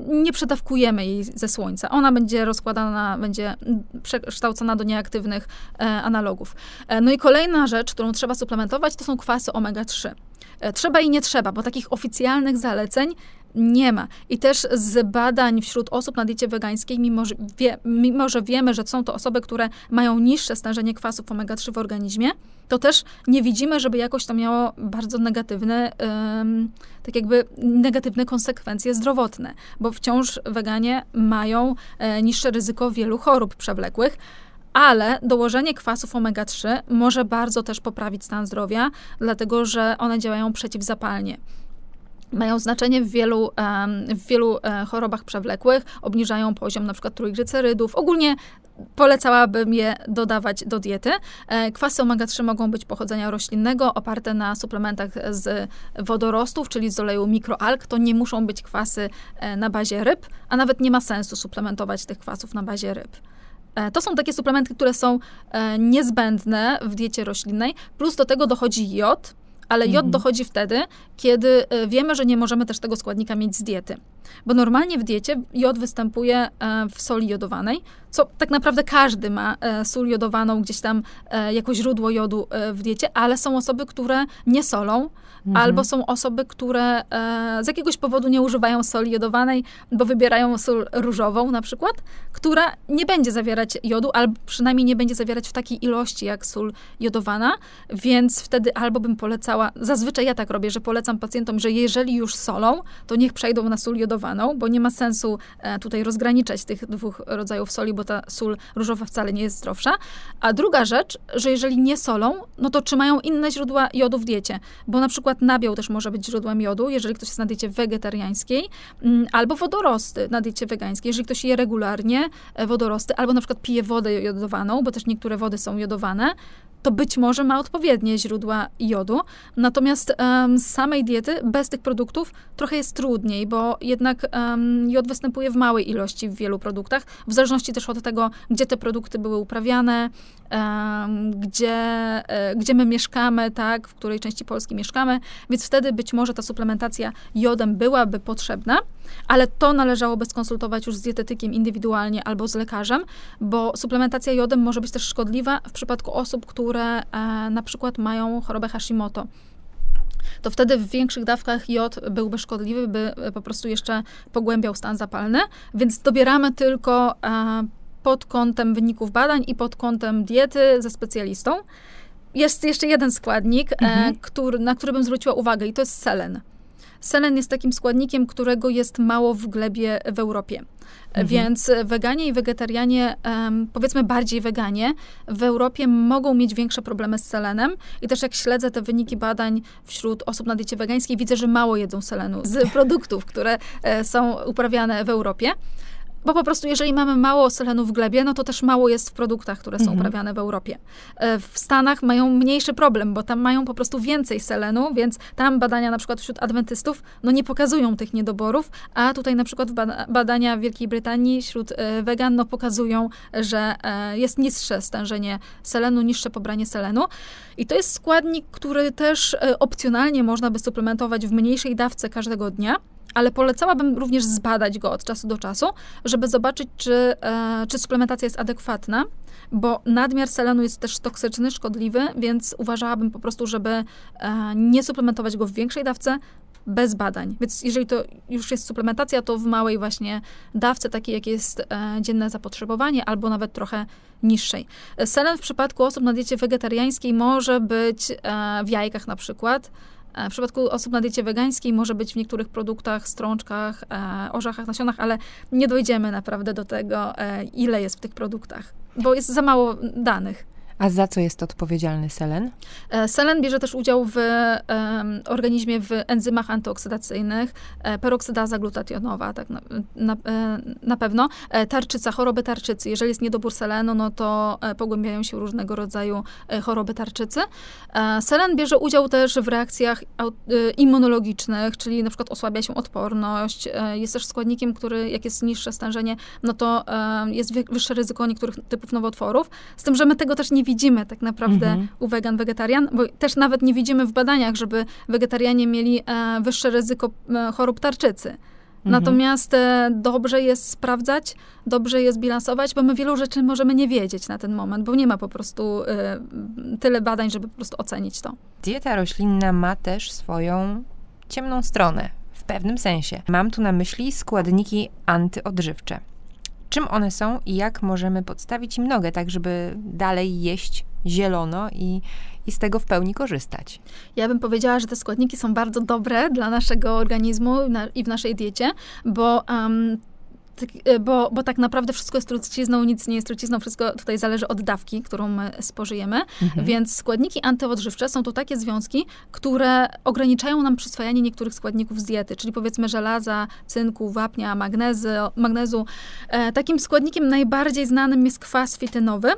nie przedawkujemy jej ze słońca. Ona będzie rozkładana, będzie przekształcona do nieaktywnych analogów. No i kolejna rzecz, którą trzeba suplementować, to są kwasy omega-3. E, trzeba i nie trzeba, bo takich oficjalnych zaleceń nie ma. I też z badań wśród osób na diecie wegańskiej, mimo że, wie, mimo że wiemy, że są to osoby, które mają niższe stężenie kwasów omega-3 w organizmie, to też nie widzimy, żeby jakoś to miało bardzo negatywne, um, tak jakby negatywne konsekwencje zdrowotne, bo wciąż weganie mają e, niższe ryzyko wielu chorób przewlekłych ale dołożenie kwasów omega-3 może bardzo też poprawić stan zdrowia, dlatego że one działają przeciwzapalnie mają znaczenie w wielu, w wielu e, chorobach przewlekłych, obniżają poziom przykład trójglicerydów. Ogólnie polecałabym je dodawać do diety. E, kwasy omega-3 mogą być pochodzenia roślinnego, oparte na suplementach z wodorostów, czyli z oleju mikroalg. To nie muszą być kwasy e, na bazie ryb, a nawet nie ma sensu suplementować tych kwasów na bazie ryb. E, to są takie suplementy, które są e, niezbędne w diecie roślinnej, plus do tego dochodzi jod, ale jod mhm. dochodzi wtedy, kiedy e, wiemy, że nie możemy też tego składnika mieć z diety. Bo normalnie w diecie jod występuje w soli jodowanej, co tak naprawdę każdy ma sól jodowaną gdzieś tam jako źródło jodu w diecie, ale są osoby, które nie solą, Mhm. Albo są osoby, które e, z jakiegoś powodu nie używają soli jodowanej, bo wybierają sól różową na przykład, która nie będzie zawierać jodu, albo przynajmniej nie będzie zawierać w takiej ilości jak sól jodowana, więc wtedy albo bym polecała, zazwyczaj ja tak robię, że polecam pacjentom, że jeżeli już solą, to niech przejdą na sól jodowaną, bo nie ma sensu e, tutaj rozgraniczać tych dwóch rodzajów soli, bo ta sól różowa wcale nie jest zdrowsza. A druga rzecz, że jeżeli nie solą, no to czy mają inne źródła jodu w diecie, bo na przykład przykład nabiał też może być źródłem jodu, jeżeli ktoś jest na diecie wegetariańskiej, mm, albo wodorosty na diecie wegańskiej, jeżeli ktoś je regularnie, e, wodorosty, albo na przykład pije wodę jodowaną, bo też niektóre wody są jodowane, to być może ma odpowiednie źródła jodu. Natomiast um, z samej diety, bez tych produktów, trochę jest trudniej, bo jednak um, jod występuje w małej ilości w wielu produktach, w zależności też od tego, gdzie te produkty były uprawiane, gdzie, e, gdzie my mieszkamy, tak, w której części Polski mieszkamy, więc wtedy być może ta suplementacja jodem byłaby potrzebna, ale to należałoby skonsultować już z dietetykiem indywidualnie albo z lekarzem, bo suplementacja jodem może być też szkodliwa w przypadku osób, które e, na przykład mają chorobę Hashimoto. To wtedy w większych dawkach jod byłby szkodliwy, by e, po prostu jeszcze pogłębiał stan zapalny, więc dobieramy tylko e, pod kątem wyników badań i pod kątem diety ze specjalistą. Jest jeszcze jeden składnik, mhm. który, na który bym zwróciła uwagę i to jest selen. Selen jest takim składnikiem, którego jest mało w glebie w Europie. Mhm. Więc weganie i wegetarianie, powiedzmy bardziej weganie, w Europie mogą mieć większe problemy z selenem. I też jak śledzę te wyniki badań wśród osób na diecie wegańskiej, widzę, że mało jedzą selenu z produktów, które e, są uprawiane w Europie. Bo po prostu, jeżeli mamy mało selenu w glebie, no to też mało jest w produktach, które są mhm. uprawiane w Europie. E, w Stanach mają mniejszy problem, bo tam mają po prostu więcej selenu, więc tam badania na przykład wśród adwentystów no nie pokazują tych niedoborów, a tutaj na przykład badania w Wielkiej Brytanii wśród e, wegan no pokazują, że e, jest niższe stężenie selenu, niższe pobranie selenu. I to jest składnik, który też opcjonalnie można by suplementować w mniejszej dawce każdego dnia ale polecałabym również zbadać go od czasu do czasu, żeby zobaczyć, czy, e, czy suplementacja jest adekwatna, bo nadmiar selenu jest też toksyczny, szkodliwy, więc uważałabym po prostu, żeby e, nie suplementować go w większej dawce, bez badań. Więc jeżeli to już jest suplementacja, to w małej właśnie dawce, takiej jak jest e, dzienne zapotrzebowanie, albo nawet trochę niższej. Selen w przypadku osób na diecie wegetariańskiej może być w jajkach na przykład, w przypadku osób na diecie wegańskiej może być w niektórych produktach, strączkach, e, orzechach, nasionach, ale nie dojdziemy naprawdę do tego, e, ile jest w tych produktach, bo jest za mało danych. A za co jest odpowiedzialny selen? E, selen bierze też udział w organizmie w enzymach antyoksydacyjnych, e, peroksydaza glutationowa, tak na, na, e, na, pewno. Tarczyca, choroby tarczycy. Jeżeli jest niedobór selenu, no to pogłębiają się różnego rodzaju choroby tarczycy. Selen bierze udział też w reakcjach immunologicznych, czyli na przykład osłabia się odporność. Jest też składnikiem, który jak jest niższe stężenie, no to jest wyższe ryzyko niektórych typów nowotworów. Z tym, że my tego też nie widzimy tak naprawdę mhm. u wegan, wegetarian, bo też nawet nie widzimy w badaniach, żeby wegetarianie mieli e, wyższe ryzyko e, chorób tarczycy. Mhm. Natomiast e, dobrze jest sprawdzać, dobrze jest bilansować, bo my wielu rzeczy możemy nie wiedzieć na ten moment, bo nie ma po prostu e, tyle badań, żeby po prostu ocenić to. Dieta roślinna ma też swoją ciemną stronę, w pewnym sensie. Mam tu na myśli składniki antyodżywcze czym one są i jak możemy podstawić im nogę, tak żeby dalej jeść zielono i, i z tego w pełni korzystać. Ja bym powiedziała, że te składniki są bardzo dobre dla naszego organizmu i w naszej diecie, bo um, tak, e, bo, bo tak naprawdę wszystko jest trucizną, nic nie jest trucizną, wszystko tutaj zależy od dawki, którą my spożyjemy. Mhm. Więc składniki antyodżywcze są to takie związki, które ograniczają nam przyswajanie niektórych składników z diety, czyli powiedzmy żelaza, cynku, wapnia, magnezy, magnezu. E, takim składnikiem najbardziej znanym jest kwas fitynowy,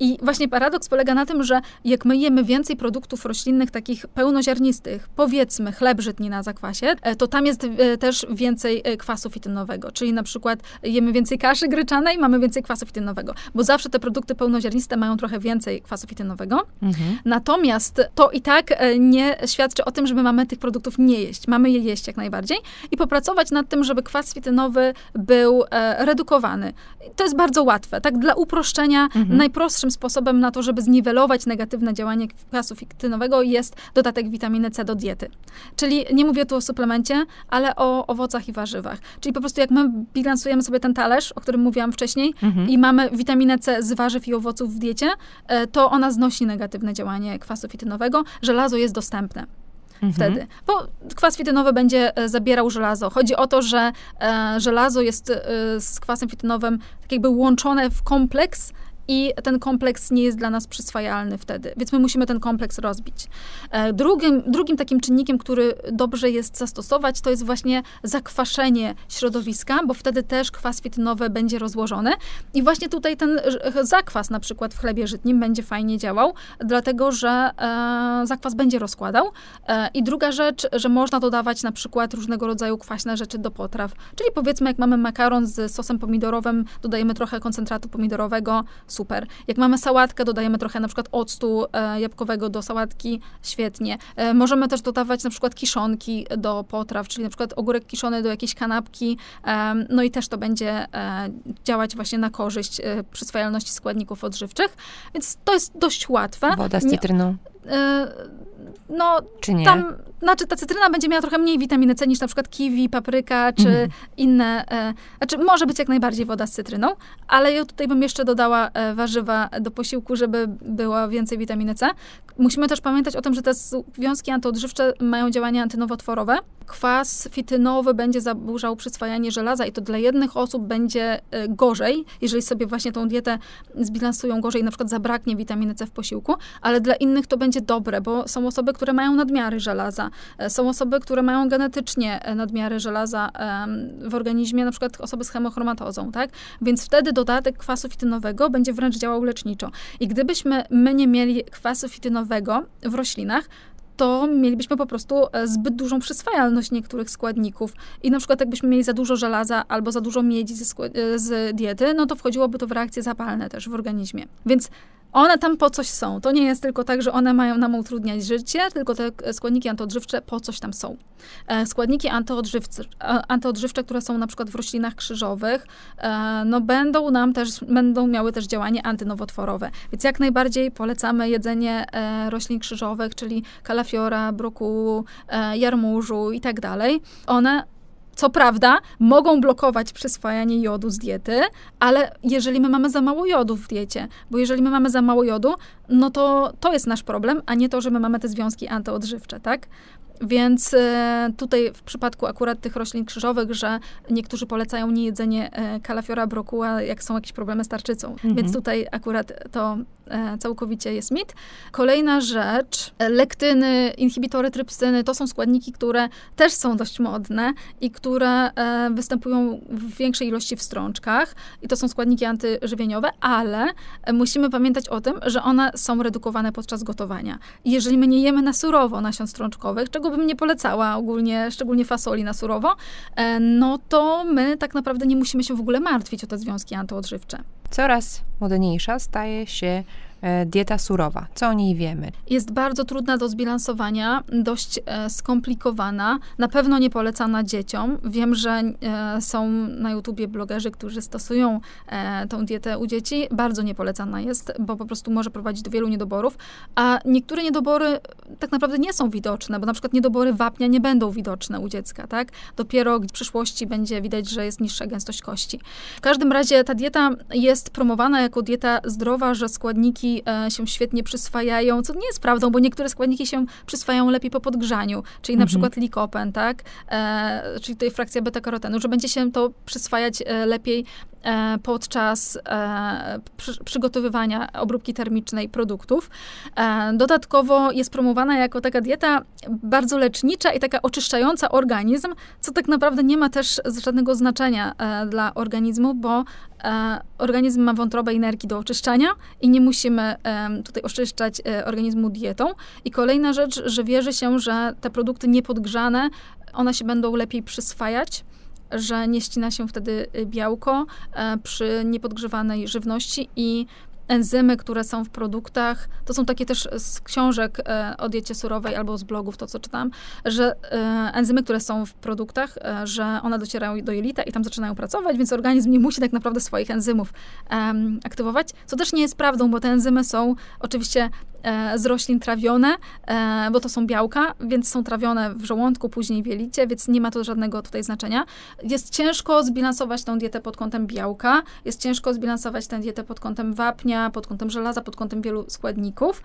i właśnie paradoks polega na tym, że jak my jemy więcej produktów roślinnych, takich pełnoziarnistych, powiedzmy chleb żytni na zakwasie, e, to tam jest e, też więcej e, kwasu fitynowego. Czyli na przykład jemy więcej kaszy gryczanej, mamy więcej kwasu fitynowego, bo zawsze te produkty pełnoziarniste mają trochę więcej kwasu fitynowego. Mhm. Natomiast to i tak nie świadczy o tym, że my mamy tych produktów nie jeść. Mamy je jeść jak najbardziej i popracować nad tym, żeby kwas fitynowy był redukowany. To jest bardzo łatwe. Tak dla uproszczenia mhm. najprostsze najlepszym sposobem na to, żeby zniwelować negatywne działanie kwasu fiktynowego jest dodatek witaminy C do diety. Czyli nie mówię tu o suplemencie, ale o owocach i warzywach. Czyli po prostu jak my bilansujemy sobie ten talerz, o którym mówiłam wcześniej mhm. i mamy witaminę C z warzyw i owoców w diecie, e, to ona znosi negatywne działanie kwasu fitynowego. Żelazo jest dostępne mhm. wtedy. Bo kwas fitynowy będzie e, zabierał żelazo. Chodzi o to, że e, żelazo jest e, z kwasem fitynowym tak jakby łączone w kompleks i ten kompleks nie jest dla nas przyswajalny wtedy, więc my musimy ten kompleks rozbić. E, drugim, drugim takim czynnikiem, który dobrze jest zastosować, to jest właśnie zakwaszenie środowiska, bo wtedy też kwas fitynowy będzie rozłożony i właśnie tutaj ten zakwas na przykład w chlebie żytnim będzie fajnie działał, dlatego że e, zakwas będzie rozkładał. E, I druga rzecz, że można dodawać na przykład różnego rodzaju kwaśne rzeczy do potraw, czyli powiedzmy jak mamy makaron z sosem pomidorowym, dodajemy trochę koncentratu pomidorowego, super. Jak mamy sałatkę, dodajemy trochę na przykład octu e, jabłkowego do sałatki, świetnie. E, możemy też dodawać na przykład kiszonki do potraw, czyli na przykład ogórek kiszony do jakiejś kanapki, e, no i też to będzie e, działać właśnie na korzyść e, przyswajalności składników odżywczych, więc to jest dość łatwe. Woda z cytryną. E, no, Czy nie? tam, znaczy ta cytryna będzie miała trochę mniej witaminy C niż na przykład kiwi, papryka, czy Mhm. inne, e, znaczy może być jak najbardziej woda z cytryną, ale ja tutaj bym jeszcze dodała e, warzywa do posiłku, żeby było więcej witaminy C. Musimy też pamiętać o tym, że te związki antyodżywcze mają działanie antynowotworowe. Kwas fitynowy będzie zaburzał przyswajanie żelaza i to dla jednych osób będzie e, gorzej, jeżeli sobie właśnie tą dietę zbilansują gorzej, na przykład zabraknie witaminy C w posiłku, ale dla innych to będzie dobre, bo są osoby, które mają nadmiary żelaza, e, są osoby, które mają genetycznie e, nadmiary żelaza w organizmie, na przykład osoby z hemochromatozą, tak? Więc wtedy dodatek kwasu fitynowego będzie wręcz działał leczniczo. I gdybyśmy my nie mieli kwasu fitynowego w roślinach, to mielibyśmy po prostu e, zbyt dużą przyswajalność niektórych składników. I na przykład jakbyśmy mieli za dużo żelaza albo za dużo miedzi skła- e, z diety, no to wchodziłoby to w reakcje zapalne też w organizmie. Więc one tam po coś są. To nie jest tylko tak, że one mają nam utrudniać życie, tylko te e, składniki antyodżywcze po coś tam są. E, składniki a- antyodżywcze, które są na przykład w roślinach krzyżowych, e, no będą nam też, będą miały też działanie antynowotworowe. Więc jak najbardziej polecamy jedzenie e, roślin krzyżowych, czyli kalafiora, brokułu, e, jarmużu i tak dalej. One co prawda, mogą blokować przyswajanie jodu z diety, ale jeżeli my mamy za mało jodu w diecie, bo jeżeli my mamy za mało jodu, no to to jest nasz problem, a nie to, że my mamy te związki antyodżywcze, tak? Więc e, tutaj w przypadku akurat tych roślin krzyżowych, że niektórzy polecają niejedzenie e, kalafiora, brokuła, jak są jakieś problemy z tarczycą. Mhm. Więc tutaj akurat to e, całkowicie jest mit. Kolejna rzecz, lektyny, inhibitory trypsyny, to są składniki, które też są dość modne i które występują w większej ilości w strączkach i to są składniki antyżywieniowe, ale musimy pamiętać o tym, że one są redukowane podczas gotowania. Jeżeli my nie jemy na surowo nasion strączkowych, czego bym nie polecała ogólnie, szczególnie fasoli na surowo, e, no to my tak naprawdę nie musimy się w ogóle martwić o te związki antyodżywcze. Coraz modniejsza staje się dieta surowa. Co o niej wiemy? Jest bardzo trudna do zbilansowania, dość e, skomplikowana, na pewno nie polecana dzieciom. Wiem, że e, są na YouTubie blogerzy, którzy stosują e, tą dietę u dzieci. Bardzo nie polecana jest, bo po prostu może prowadzić do wielu niedoborów, a niektóre niedobory tak naprawdę nie są widoczne, bo na przykład niedobory wapnia nie będą widoczne u dziecka, tak? Dopiero w przyszłości będzie widać, że jest niższa gęstość kości. W każdym razie ta dieta jest promowana jako dieta zdrowa, że składniki e, się świetnie przyswajają, co nie jest prawdą, bo niektóre składniki się przyswajają lepiej po podgrzaniu, czyli na Mhm. przykład likopen, tak? E, czyli tutaj frakcja beta-karotenu, że będzie się to przyswajać e, lepiej podczas e, przy, przygotowywania obróbki termicznej produktów. E, dodatkowo jest promowana jako taka dieta bardzo lecznicza i taka oczyszczająca organizm, co tak naprawdę nie ma też żadnego znaczenia e, dla organizmu, bo e, organizm ma wątrobę i nerki do oczyszczania i nie musimy tutaj oczyszczać e, organizmu dietą. I kolejna rzecz, że wierzy się, że te produkty niepodgrzane, one się będą lepiej przyswajać że nie ścina się wtedy y, białko e, przy niepodgrzewanej żywności i enzymy, które są w produktach, to są takie też z książek e, o diecie surowej albo z blogów, to co czytam, że e, enzymy, które są w produktach, że one docierają do jelita i tam zaczynają pracować, więc organizm nie musi tak naprawdę swoich enzymów aktywować, co też nie jest prawdą, bo te enzymy są oczywiście z roślin trawione, e, bo to są białka, więc są trawione w żołądku, później w jelicie, więc nie ma to żadnego tutaj znaczenia. Jest ciężko zbilansować tą dietę pod kątem białka, jest ciężko zbilansować tę dietę pod kątem wapnia, pod kątem żelaza, pod kątem wielu składników.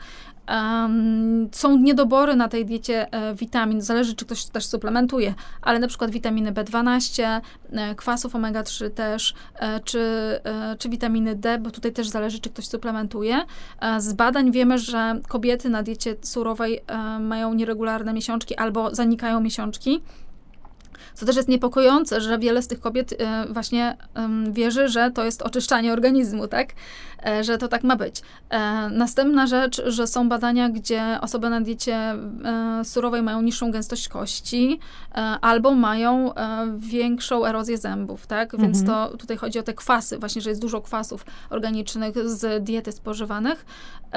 Są niedobory na tej diecie e, witamin, zależy czy ktoś też suplementuje, ale na przykład witaminy B12, e, kwasów omega-3 też, e, czy, e, czy witaminy D, bo tutaj też zależy czy ktoś suplementuje. E, z badań wiemy, że kobiety na diecie surowej e, mają nieregularne miesiączki albo zanikają miesiączki. Co też jest niepokojące, że wiele z tych kobiet e, właśnie wierzy, że to jest oczyszczanie organizmu, tak? E, że to tak ma być. E, następna rzecz, że są badania, gdzie osoby na diecie surowej mają niższą gęstość kości albo mają większą erozję zębów, tak? Więc mhm. to tutaj chodzi o te kwasy, właśnie, że jest dużo kwasów organicznych z diety spożywanych,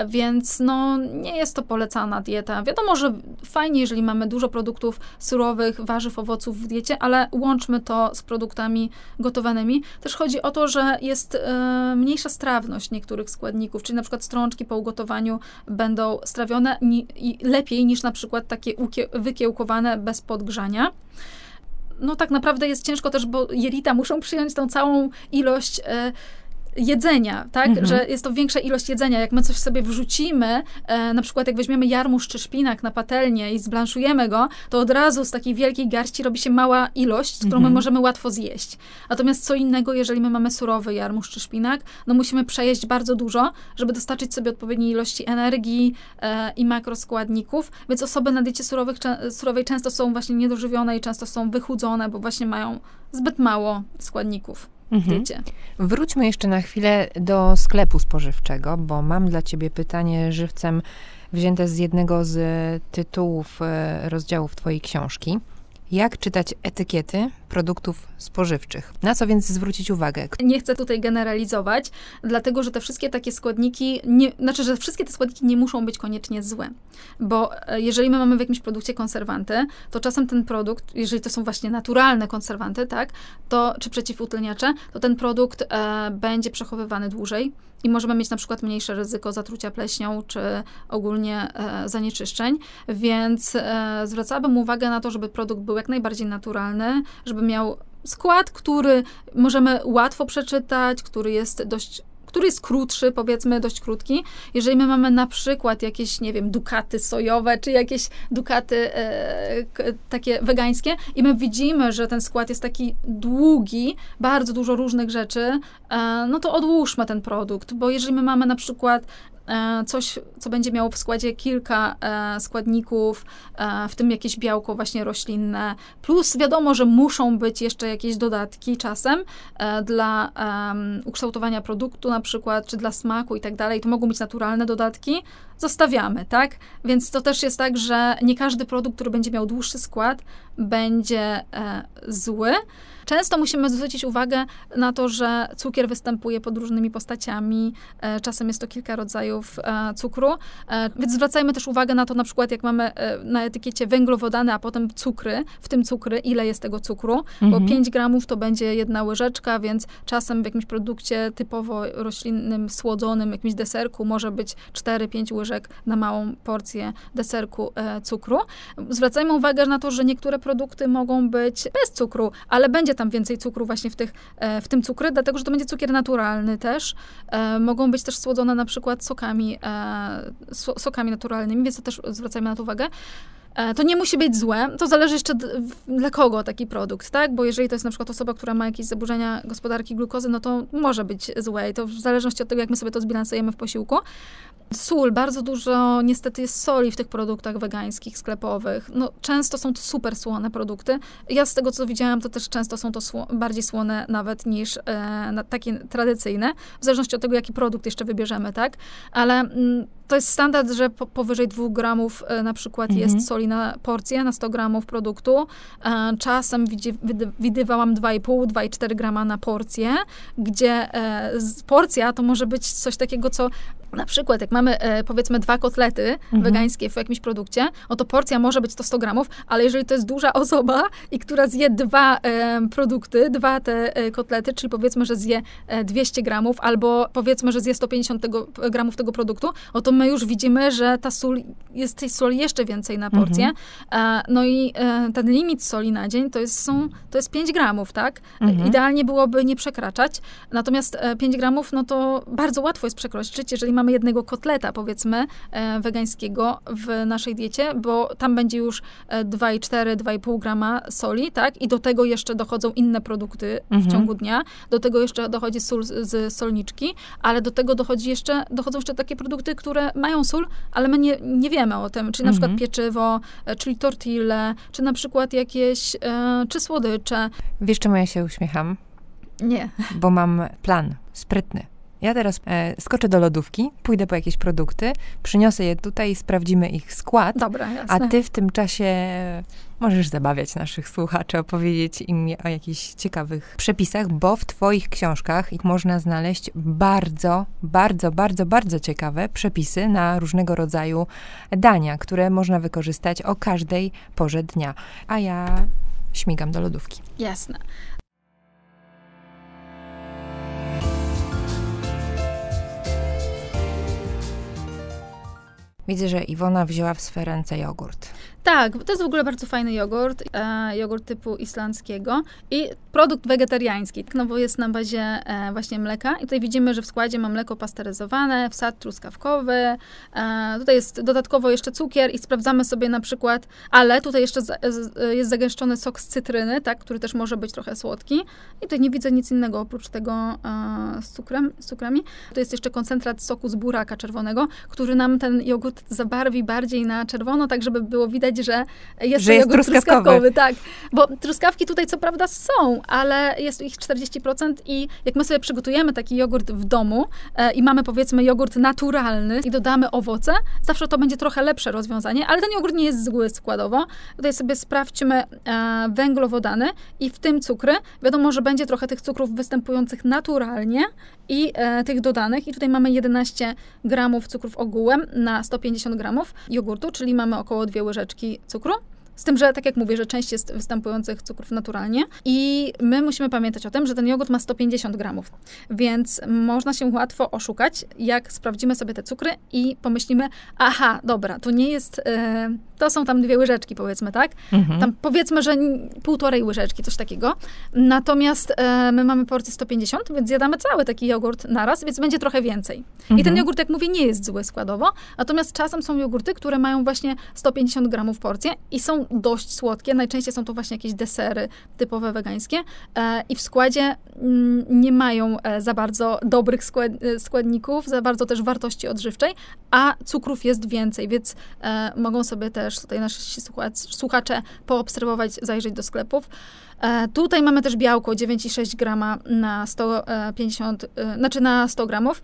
więc no nie jest to polecana dieta. Wiadomo, że fajnie, jeżeli mamy dużo produktów surowych, warzyw, owoców w diecie, ale łączmy to z produktami gotowanymi. Też chodzi o to, że jest e, mniejsza strawność niektórych składników, czyli na przykład strączki po ugotowaniu będą strawione ni, lepiej niż na przykład takie wykiełkowane bez podgrzania. No tak naprawdę jest ciężko też, bo jelita muszą przyjąć tą całą ilość e, jedzenia, tak? Mhm. Że jest to większa ilość jedzenia. Jak my coś sobie wrzucimy, e, na przykład jak weźmiemy jarmuż czy szpinak na patelnię i zblanszujemy go, to od razu z takiej wielkiej garści robi się mała ilość, którą mhm. my możemy łatwo zjeść. Natomiast co innego, jeżeli my mamy surowy jarmuż czy szpinak, no musimy przejeść bardzo dużo, żeby dostarczyć sobie odpowiedniej ilości energii e, i makroskładników, więc osoby na diecie surowych, surowej często są właśnie niedożywione i często są wychudzone, bo właśnie mają zbyt mało składników mhm. Wróćmy jeszcze na chwilę do sklepu spożywczego, bo mam dla ciebie pytanie żywcem wzięte z jednego z tytułów e, rozdziałów twojej książki. Jak czytać etykiety produktów spożywczych? Na co więc zwrócić uwagę? Nie chcę tutaj generalizować, dlatego że te wszystkie takie składniki, nie, znaczy, że wszystkie te składniki nie muszą być koniecznie złe. Bo e, jeżeli my mamy w jakimś produkcie konserwanty, to czasem ten produkt, jeżeli to są właśnie naturalne konserwanty, tak, to, czy przeciwutleniacze, to ten produkt e, będzie przechowywany dłużej i możemy mieć na przykład mniejsze ryzyko zatrucia pleśnią czy ogólnie e, zanieczyszczeń, więc e, zwracałabym uwagę na to, żeby produkt był jak najbardziej naturalny, żeby miał skład, który możemy łatwo przeczytać, który jest dość który jest krótszy, powiedzmy dość krótki. Jeżeli my mamy na przykład jakieś, nie wiem, dukaty sojowe, czy jakieś dukaty e, takie wegańskie i my widzimy, że ten skład jest taki długi, bardzo dużo różnych rzeczy, e, no to odłóżmy ten produkt, bo jeżeli my mamy na przykład coś, co będzie miało w składzie kilka e, składników, e, w tym jakieś białko właśnie roślinne, plus wiadomo, że muszą być jeszcze jakieś dodatki czasem dla ukształtowania produktu na przykład, czy dla smaku i tak dalej, to mogą być naturalne dodatki, zostawiamy, tak? Więc to też jest tak, że nie każdy produkt, który będzie miał dłuższy skład, będzie zły. Często musimy zwrócić uwagę na to, że cukier występuje pod różnymi postaciami, e, czasem jest to kilka rodzajów e, cukru, e, więc zwracajmy też uwagę na to, na przykład jak mamy na etykiecie węglowodany, a potem cukry, w tym cukry, ile jest tego cukru, mhm. bo 5 gramów to będzie jedna łyżeczka, więc czasem w jakimś produkcie typowo roślinnym, słodzonym, jakimś deserku może być 4-5 łyżek na małą porcję deserku cukru. Zwracajmy uwagę na to, że niektóre produkty mogą być bez cukru, ale będzie będzie tam więcej cukru właśnie w, tych, e, w tym cukry, dlatego że to będzie cukier naturalny też. E, mogą być też słodzone na przykład sokami, e, sokami naturalnymi, więc to też zwracajmy na to uwagę. To nie musi być złe, to zależy jeszcze dla kogo taki produkt, tak? Bo jeżeli to jest na przykład osoba, która ma jakieś zaburzenia gospodarki glukozy, no to może być złe i to w zależności od tego, jak my sobie to zbilansujemy w posiłku. Sól, bardzo dużo niestety jest soli w tych produktach wegańskich, sklepowych. No, często są to super słone produkty. Ja z tego, co widziałam, to też często są to sło bardziej słone nawet niż e, takie tradycyjne, w zależności od tego, jaki produkt jeszcze wybierzemy, tak? Ale mm, to jest standard, że po, powyżej 2 gramów e, na przykład mhm. jest soli na porcję, na 100 gramów produktu. E, czasem widzi, widywałam 2,5-2,4 grama na porcję, gdzie e, porcja to może być coś takiego, co na przykład jak mamy e, powiedzmy dwa kotlety mhm. wegańskie w jakimś produkcie, no to porcja może być to 100 gramów, ale jeżeli to jest duża osoba i która zje dwa e, produkty, dwa te e, kotlety, czyli powiedzmy, że zje 200 e, gramów albo powiedzmy, że zje 150 tego, gramów tego produktu, no to my już widzimy, że ta sól, jest tej soli jeszcze więcej na porcję. Mhm. E, no i e, ten limit soli na dzień to jest, są, to jest 5 gramów, tak? Mhm. Idealnie byłoby nie przekraczać, natomiast 5 gramów, no to bardzo łatwo jest przekroczyć, jeżeli mamy jednego kotleta, powiedzmy, wegańskiego w naszej diecie, bo tam będzie już 2,4, 2,5 grama soli, tak? I do tego jeszcze dochodzą inne produkty mhm. w ciągu dnia. Do tego jeszcze dochodzi sól z, solniczki, ale do tego dochodzi jeszcze, dochodzą jeszcze takie produkty, które mają sól, ale my nie, nie wiemy o tym. Czyli na przykład mhm. pieczywo, e, czyli tortille, czy na przykład jakieś, e, czy słodycze. Wiesz, czemu ja się uśmiecham? Nie. Bo mam plan sprytny. Ja teraz e, skoczę do lodówki, pójdę po jakieś produkty, przyniosę je tutaj i sprawdzimy ich skład. Dobra, jasne. A ty w tym czasie możesz zabawiać naszych słuchaczy, opowiedzieć im o jakichś ciekawych przepisach, bo w twoich książkach można znaleźć bardzo, bardzo, bardzo, bardzo ciekawe przepisy na różnego rodzaju dania, które można wykorzystać o każdej porze dnia. A ja śmigam do lodówki. Jasne. Widzę, że Iwona wzięła w swe ręce jogurt. Tak, to jest w ogóle bardzo fajny jogurt, e, jogurt typu islandzkiego i produkt wegetariański, no bo jest na bazie e, właśnie mleka i tutaj widzimy, że w składzie ma mleko pasteryzowane, wsad truskawkowy, e, tutaj jest dodatkowo jeszcze cukier i sprawdzamy sobie na przykład, ale tutaj jeszcze za, jest zagęszczony sok z cytryny, tak, który też może być trochę słodki i tutaj nie widzę nic innego oprócz tego e, z, cukrem, z cukrami. To jest jeszcze koncentrat soku z buraka czerwonego, który nam ten jogurt zabarwi bardziej na czerwono, tak żeby było widać widać, że jest, że jest truskawkowy. truskawkowy. Tak, bo truskawki tutaj co prawda są, ale jest ich 40% i jak my sobie przygotujemy taki jogurt w domu e, i mamy powiedzmy jogurt naturalny i dodamy owoce, zawsze to będzie trochę lepsze rozwiązanie, ale ten jogurt nie jest zły składowo. Tutaj sobie sprawdźmy e, węglowodany i w tym cukry. Wiadomo, że będzie trochę tych cukrów występujących naturalnie i e, tych dodanych i tutaj mamy 11 gramów cukrów ogółem na 150 gramów jogurtu, czyli mamy około dwie łyżeczki cukru. Z tym, że tak jak mówię, że część jest występujących cukrów naturalnie i my musimy pamiętać o tym, że ten jogurt ma 150 gramów, więc można się łatwo oszukać, jak sprawdzimy sobie te cukry i pomyślimy, aha, dobra, to nie jest, e, to są tam dwie łyżeczki powiedzmy, tak? Mhm. Tam powiedzmy, że półtorej łyżeczki, coś takiego. Natomiast e, my mamy porcję 150, więc zjadamy cały taki jogurt naraz, więc będzie trochę więcej. Mhm. I ten mhm. jogurt, jak mówię, nie jest zły składowo, natomiast czasem są jogurty, które mają właśnie 150 gramów porcję i są dość słodkie. Najczęściej są to właśnie jakieś desery typowe wegańskie e, i w składzie mm, nie mają e, za bardzo dobrych e, składników, za bardzo też wartości odżywczej, a cukrów jest więcej, więc mogą sobie też tutaj nasi słuchacze poobserwować, zajrzeć do sklepów. Tutaj mamy też białko 9,6 grama na 150, znaczy na 100 gramów.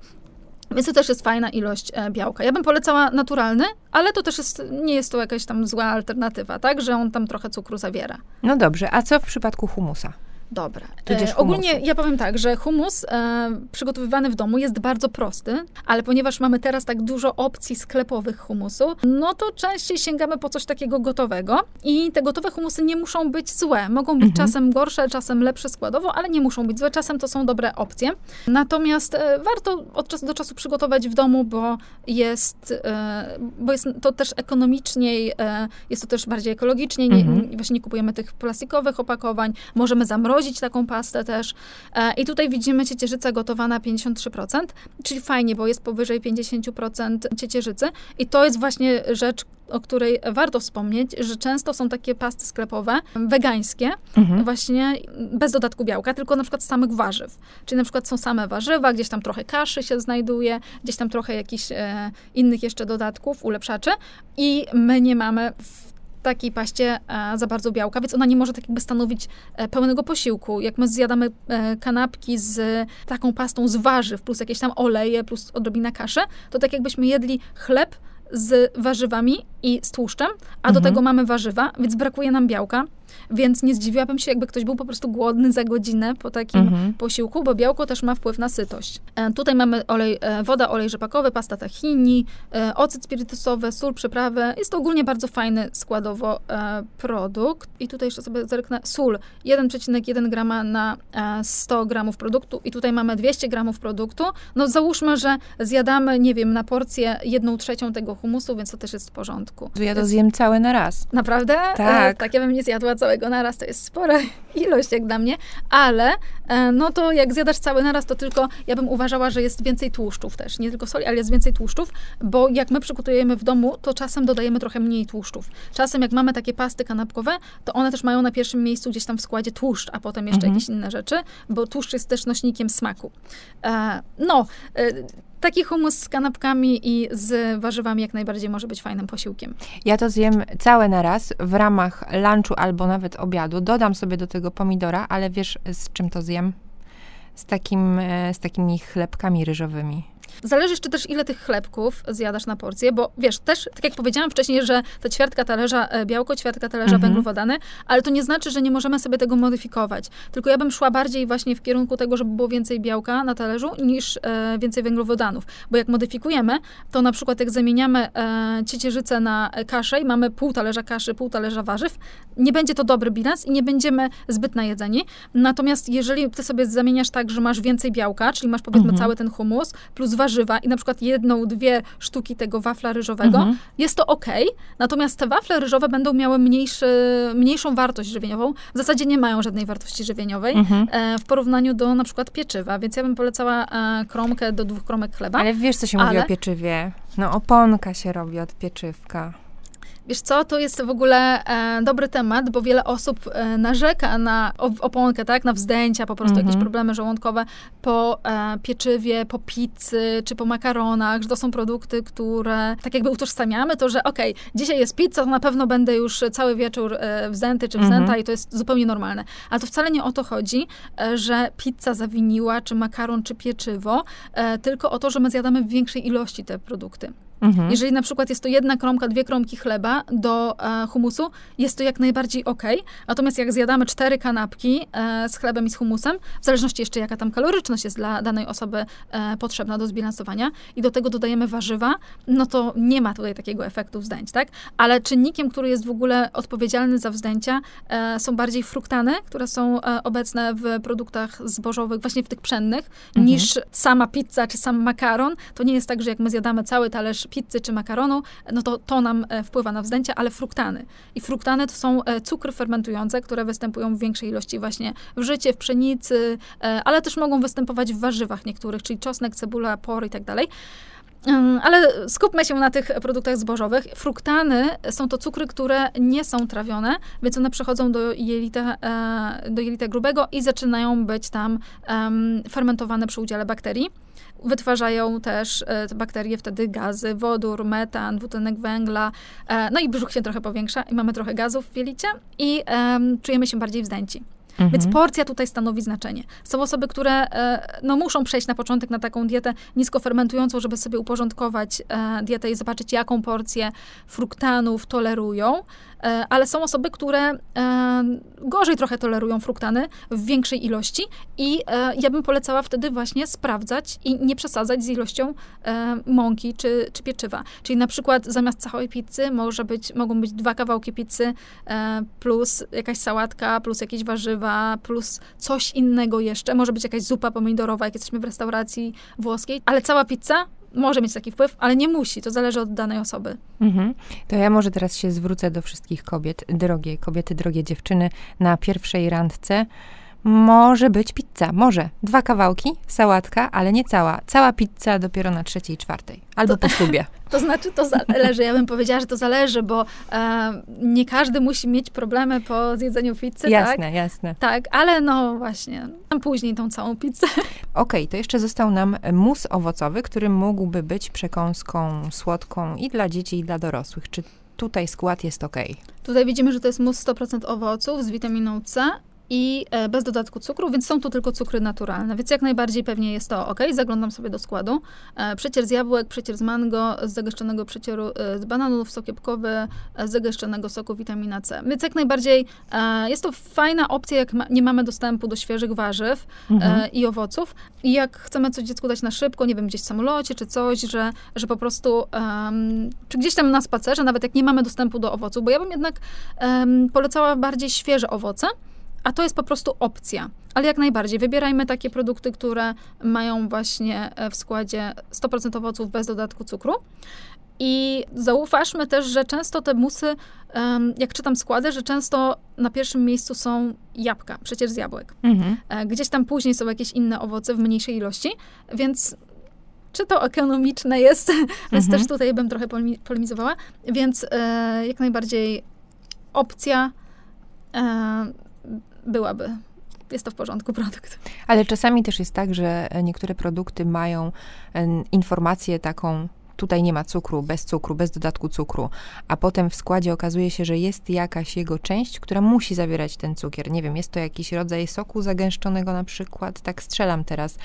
Więc to też jest fajna ilość e, białka. Ja bym polecała naturalny, ale to też jest, nie jest to jakaś tam zła alternatywa, tak? Że on tam trochę cukru zawiera. No dobrze, a co w przypadku humusa? Dobra. E, ogólnie ja powiem tak, że humus e, przygotowywany w domu jest bardzo prosty, ale ponieważ mamy teraz tak dużo opcji sklepowych humusu, no to częściej sięgamy po coś takiego gotowego i te gotowe humusy nie muszą być złe. Mogą być mhm. czasem gorsze, czasem lepsze składowo, ale nie muszą być złe. Czasem to są dobre opcje. Natomiast e, warto od czasu do czasu przygotować w domu, bo jest, e, bo jest to też ekonomiczniej, e, jest to też bardziej ekologicznie. Nie, mhm. Właśnie nie kupujemy tych plastikowych opakowań. Możemy zamrozić zamrozić taką pastę też. E, I tutaj widzimy ciecierzyca gotowana 53%, czyli fajnie, bo jest powyżej 50% ciecierzycy. I to jest właśnie rzecz, o której warto wspomnieć, że często są takie pasty sklepowe wegańskie, mhm. właśnie bez dodatku białka, tylko na przykład samych warzyw. Czyli na przykład są same warzywa, gdzieś tam trochę kaszy się znajduje, gdzieś tam trochę jakichś e, innych jeszcze dodatków, ulepszaczy i my nie mamy w takiej paście e, za bardzo białka, więc ona nie może tak jakby stanowić e, pełnego posiłku. Jak my zjadamy e, kanapki z taką pastą z warzyw, plus jakieś tam oleje, plus odrobina kaszy, to tak jakbyśmy jedli chleb z warzywami i z tłuszczem, a mhm. do tego mamy warzywa, więc brakuje nam białka. Więc nie zdziwiłabym się, jakby ktoś był po prostu głodny za godzinę po takim Mhm. posiłku, bo białko też ma wpływ na sytość. E, tutaj mamy olej, e, woda, olej rzepakowy, pasta tahini, e, ocet spirytusowy, sól, przyprawy. Jest to ogólnie bardzo fajny składowo e, produkt. I tutaj jeszcze sobie zerknę. Sól 1,1 grama na e, 100 gramów produktu i tutaj mamy 200 gramów produktu. No załóżmy, że zjadamy, nie wiem, na porcję jedną trzecią tego humusu, więc to też jest w porządku. Ja to zjem całe na raz. Naprawdę? Tak. E, tak, ja bym nie zjadła całego naraz, to jest spora ilość jak dla mnie, ale e, no to jak zjadasz cały naraz, to tylko ja bym uważała, że jest więcej tłuszczów też, nie tylko soli, ale jest więcej tłuszczów, bo jak my przygotujemy w domu, to czasem dodajemy trochę mniej tłuszczów. Czasem jak mamy takie pasty kanapkowe, to one też mają na pierwszym miejscu gdzieś tam w składzie tłuszcz, a potem jeszcze Mhm. jakieś inne rzeczy, bo tłuszcz jest też nośnikiem smaku. E, no, e, taki humus z kanapkami i z warzywami jak najbardziej może być fajnym posiłkiem. Ja to zjem całe na raz w ramach lunchu albo nawet obiadu. Dodam sobie do tego pomidora, ale wiesz z czym to zjem? Z, takim, e, z takimi chlebkami ryżowymi. Zależy jeszcze też, ile tych chlebków zjadasz na porcję, bo wiesz, też, tak jak powiedziałam wcześniej, że ta ćwiartka talerza e, białko, ćwiartka talerza Mhm. węglowodany, ale to nie znaczy, że nie możemy sobie tego modyfikować. Tylko ja bym szła bardziej właśnie w kierunku tego, żeby było więcej białka na talerzu niż e, więcej węglowodanów. Bo jak modyfikujemy, to na przykład jak zamieniamy e, ciecierzycę na kaszę i mamy pół talerza kaszy, pół talerza warzyw, nie będzie to dobry bilans i nie będziemy zbyt najedzeni. Natomiast jeżeli ty sobie zamieniasz tak, że masz więcej białka, czyli masz powiedzmy Mhm. cały ten humus, plus warzywa i na przykład jedną, dwie sztuki tego wafla ryżowego, Mhm. jest to ok. Natomiast te wafle ryżowe będą miały mniejszy, mniejszą wartość żywieniową. W zasadzie nie mają żadnej wartości żywieniowej Mhm. e, w porównaniu do na przykład pieczywa, więc ja bym polecała e, kromkę do dwóch kromek chleba. Ale wiesz, co się mówi Ale- o pieczywie? No oponka się robi od pieczywka. Wiesz co, to jest w ogóle e, dobry temat, bo wiele osób e, narzeka na op- oponkę, tak, na wzdęcia, po prostu Mhm. jakieś problemy żołądkowe po e, pieczywie, po pizzy czy po makaronach, że to są produkty, które tak jakby utożsamiamy to, że okej, dzisiaj jest pizza, to na pewno będę już cały wieczór e, wzdęty czy wzdęta Mhm. i to jest zupełnie normalne. Ale to wcale nie o to chodzi, e, że pizza zawiniła, czy makaron, czy pieczywo, e, tylko o to, że my zjadamy w większej ilości te produkty. Mhm. Jeżeli na przykład jest to jedna kromka, dwie kromki chleba do e, humusu, jest to jak najbardziej ok. Natomiast jak zjadamy cztery kanapki e, z chlebem i z humusem, w zależności jeszcze jaka tam kaloryczność jest dla danej osoby e, potrzebna do zbilansowania i do tego dodajemy warzywa, no to nie ma tutaj takiego efektu wzdęć, tak? Ale czynnikiem, który jest w ogóle odpowiedzialny za wzdęcia, e, są bardziej fruktany, które są e, obecne w produktach zbożowych, właśnie w tych pszennych, Mhm. niż sama pizza czy sam makaron. To nie jest tak, że jak my zjadamy cały talerz pizzy czy makaronu, no to to nam e, wpływa na wzdęcia, ale fruktany. I fruktany to są e, cukry fermentujące, które występują w większej ilości właśnie w życie, w pszenicy, e, ale też mogą występować w warzywach niektórych, czyli czosnek, cebula, por i tak dalej. Ale skupmy się na tych produktach zbożowych. Fruktany są to cukry, które nie są trawione, więc one przechodzą do jelita, e, do jelita grubego i zaczynają być tam fermentowane przy udziale bakterii. Wytwarzają też e, te bakterie wtedy gazy, wodór, metan, dwutlenek węgla, e, no i brzuch się trochę powiększa i mamy trochę gazów w jelicie i em, czujemy się bardziej wzdęci. Mhm. Więc porcja tutaj stanowi znaczenie. Są osoby, które e, no, muszą przejść na początek na taką dietę niskofermentującą, żeby sobie uporządkować e, dietę i zobaczyć, jaką porcję fruktanów tolerują. E, ale są osoby, które e, gorzej trochę tolerują fruktany w większej ilości i e, ja bym polecała wtedy właśnie sprawdzać i nie przesadzać z ilością mąki czy, czy pieczywa. Czyli na przykład zamiast całej pizzy może być, mogą być dwa kawałki pizzy plus jakaś sałatka, plus jakieś warzywa, plus coś innego jeszcze. Może być jakaś zupa pomidorowa, jak jesteśmy w restauracji włoskiej, ale cała pizza może mieć taki wpływ, ale nie musi. To zależy od danej osoby. Mhm. To ja może teraz się zwrócę do wszystkich kobiet, drogie kobiety, drogie dziewczyny, na pierwszej randce. Może być pizza, może. Dwa kawałki, sałatka, ale nie cała. Cała pizza dopiero na trzeciej, czwartej. Albo po ślubie. To znaczy, to zależy. Ja bym powiedziała, że to zależy, bo e, nie każdy musi mieć problemy po zjedzeniu pizzy, tak? Jasne, jasne. Tak, ale no właśnie, tam później tą całą pizzę. Okej, to jeszcze został nam mus owocowy, który mógłby być przekąską słodką i dla dzieci, i dla dorosłych. Czy tutaj skład jest ok? Tutaj widzimy, że to jest mus 100% owoców z witaminą C i e, bez dodatku cukru, więc są to tylko cukry naturalne. Więc jak najbardziej pewnie jest to ok. Zaglądam sobie do składu. E, przecier z jabłek, przecier z mango, z zagęszczonego przecieru e, z bananów, sok jabłkowy, z zagęszczonego soku witamina C. Więc jak najbardziej jest to fajna opcja, jak ma, nie mamy dostępu do świeżych warzyw mhm. i owoców. I jak chcemy coś dziecku dać na szybko, nie wiem, gdzieś w samolocie czy coś, że, że po prostu, um, czy gdzieś tam na spacerze, nawet jak nie mamy dostępu do owoców, bo ja bym jednak um, polecała bardziej świeże owoce, a to jest po prostu opcja. Ale jak najbardziej, wybierajmy takie produkty, które mają właśnie e, w składzie 100% owoców bez dodatku cukru. I zaufaszmy też, że często te musy, jak czytam składy, że często na pierwszym miejscu są jabłka, przecież z jabłek. Mhm. E, gdzieś tam później są jakieś inne owoce w mniejszej ilości, więc czy to ekonomiczne jest, więc mhm. też tutaj bym trochę polemizowała, więc e, jak najbardziej opcja byłaby jest to w porządku produkt. Ale czasami też jest tak, że niektóre produkty mają informację taką, tutaj nie ma cukru, bez cukru, bez dodatku cukru, a potem w składzie okazuje się, że jest jakaś jego część, która musi zawierać ten cukier. Nie wiem, jest to jakiś rodzaj soku zagęszczonego na przykład, tak strzelam teraz.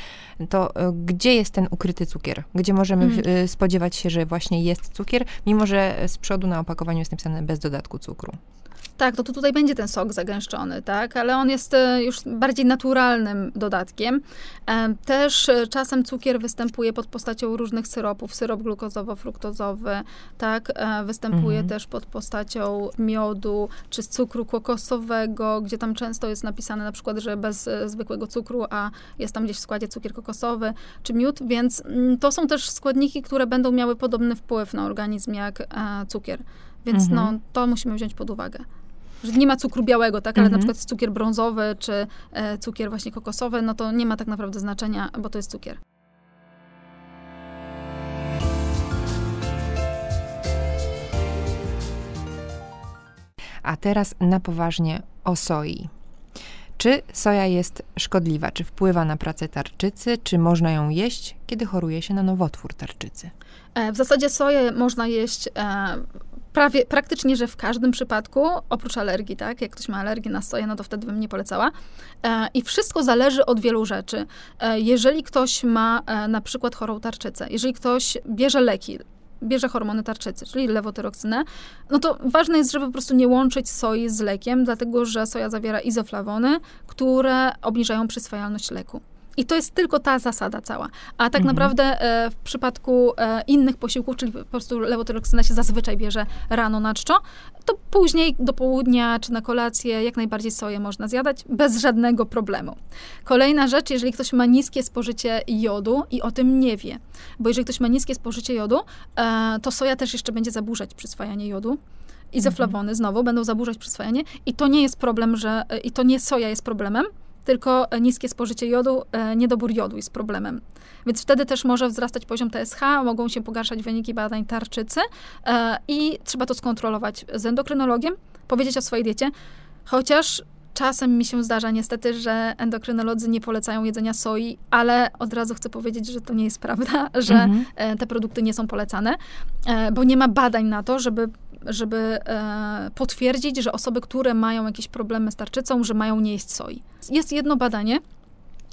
To e, gdzie jest ten ukryty cukier? Gdzie możemy hmm. spodziewać się, że właśnie jest cukier, mimo że z przodu na opakowaniu jest napisane bez dodatku cukru? Tak, to, to tutaj będzie ten sok zagęszczony, tak, ale on jest e, już bardziej naturalnym dodatkiem. E, też e, czasem cukier występuje pod postacią różnych syropów, syrop glukozowo-fruktozowy, tak, występuje mhm. też pod postacią miodu czy z cukru kokosowego, gdzie tam często jest napisane na przykład, że bez zwykłego cukru, a jest tam gdzieś w składzie cukier kokosowy czy miód, więc mm, to są też składniki, które będą miały podobny wpływ na organizm jak cukier. Więc no, mhm. no, to musimy wziąć pod uwagę że nie ma cukru białego, tak, ale mhm. na przykład jest cukier brązowy, czy e, cukier właśnie kokosowy, no to nie ma tak naprawdę znaczenia, bo to jest cukier. A teraz na poważnie o soi. Czy soja jest szkodliwa? Czy wpływa na pracę tarczycy? Czy można ją jeść, kiedy choruje się na nowotwór tarczycy? E, w zasadzie soję można jeść e, prawie, praktycznie, że w każdym przypadku, oprócz alergii, tak? Jak ktoś ma alergię na soję, no to wtedy bym nie polecała. E, I wszystko zależy od wielu rzeczy. E, jeżeli ktoś ma e, na przykład chorą tarczycę, jeżeli ktoś bierze leki, bierze hormony tarczycy, czyli lewotyroksynę, no to ważne jest, żeby po prostu nie łączyć soi z lekiem, dlatego że soja zawiera izoflawony, które obniżają przyswajalność leku. I to jest tylko ta zasada cała. A tak mhm. naprawdę e, w przypadku e, innych posiłków, czyli po prostu lewotyroksyna się zazwyczaj bierze rano na czczo, to później do południa czy na kolację jak najbardziej soję można zjadać bez żadnego problemu. Kolejna rzecz, jeżeli ktoś ma niskie spożycie jodu i o tym nie wie, bo jeżeli ktoś ma niskie spożycie jodu, e, to soja też jeszcze będzie zaburzać przyswajanie jodu izoflawony mhm. znowu będą zaburzać przyswajanie i to nie jest problem, że i to nie soja jest problemem, tylko niskie spożycie jodu, e, niedobór jodu jest problemem. Więc wtedy też może wzrastać poziom TSH, mogą się pogarszać wyniki badań tarczycy e, i trzeba to skontrolować z endokrynologiem, powiedzieć o swojej diecie, chociaż Czasem mi się zdarza niestety, że endokrynolodzy nie polecają jedzenia soi, ale od razu chcę powiedzieć, że to nie jest prawda, że mhm. E, te produkty nie są polecane, bo nie ma badań na to, żeby żeby e, potwierdzić, że osoby, które mają jakieś problemy z tarczycą, że mają nie jeść soi. Jest jedno badanie,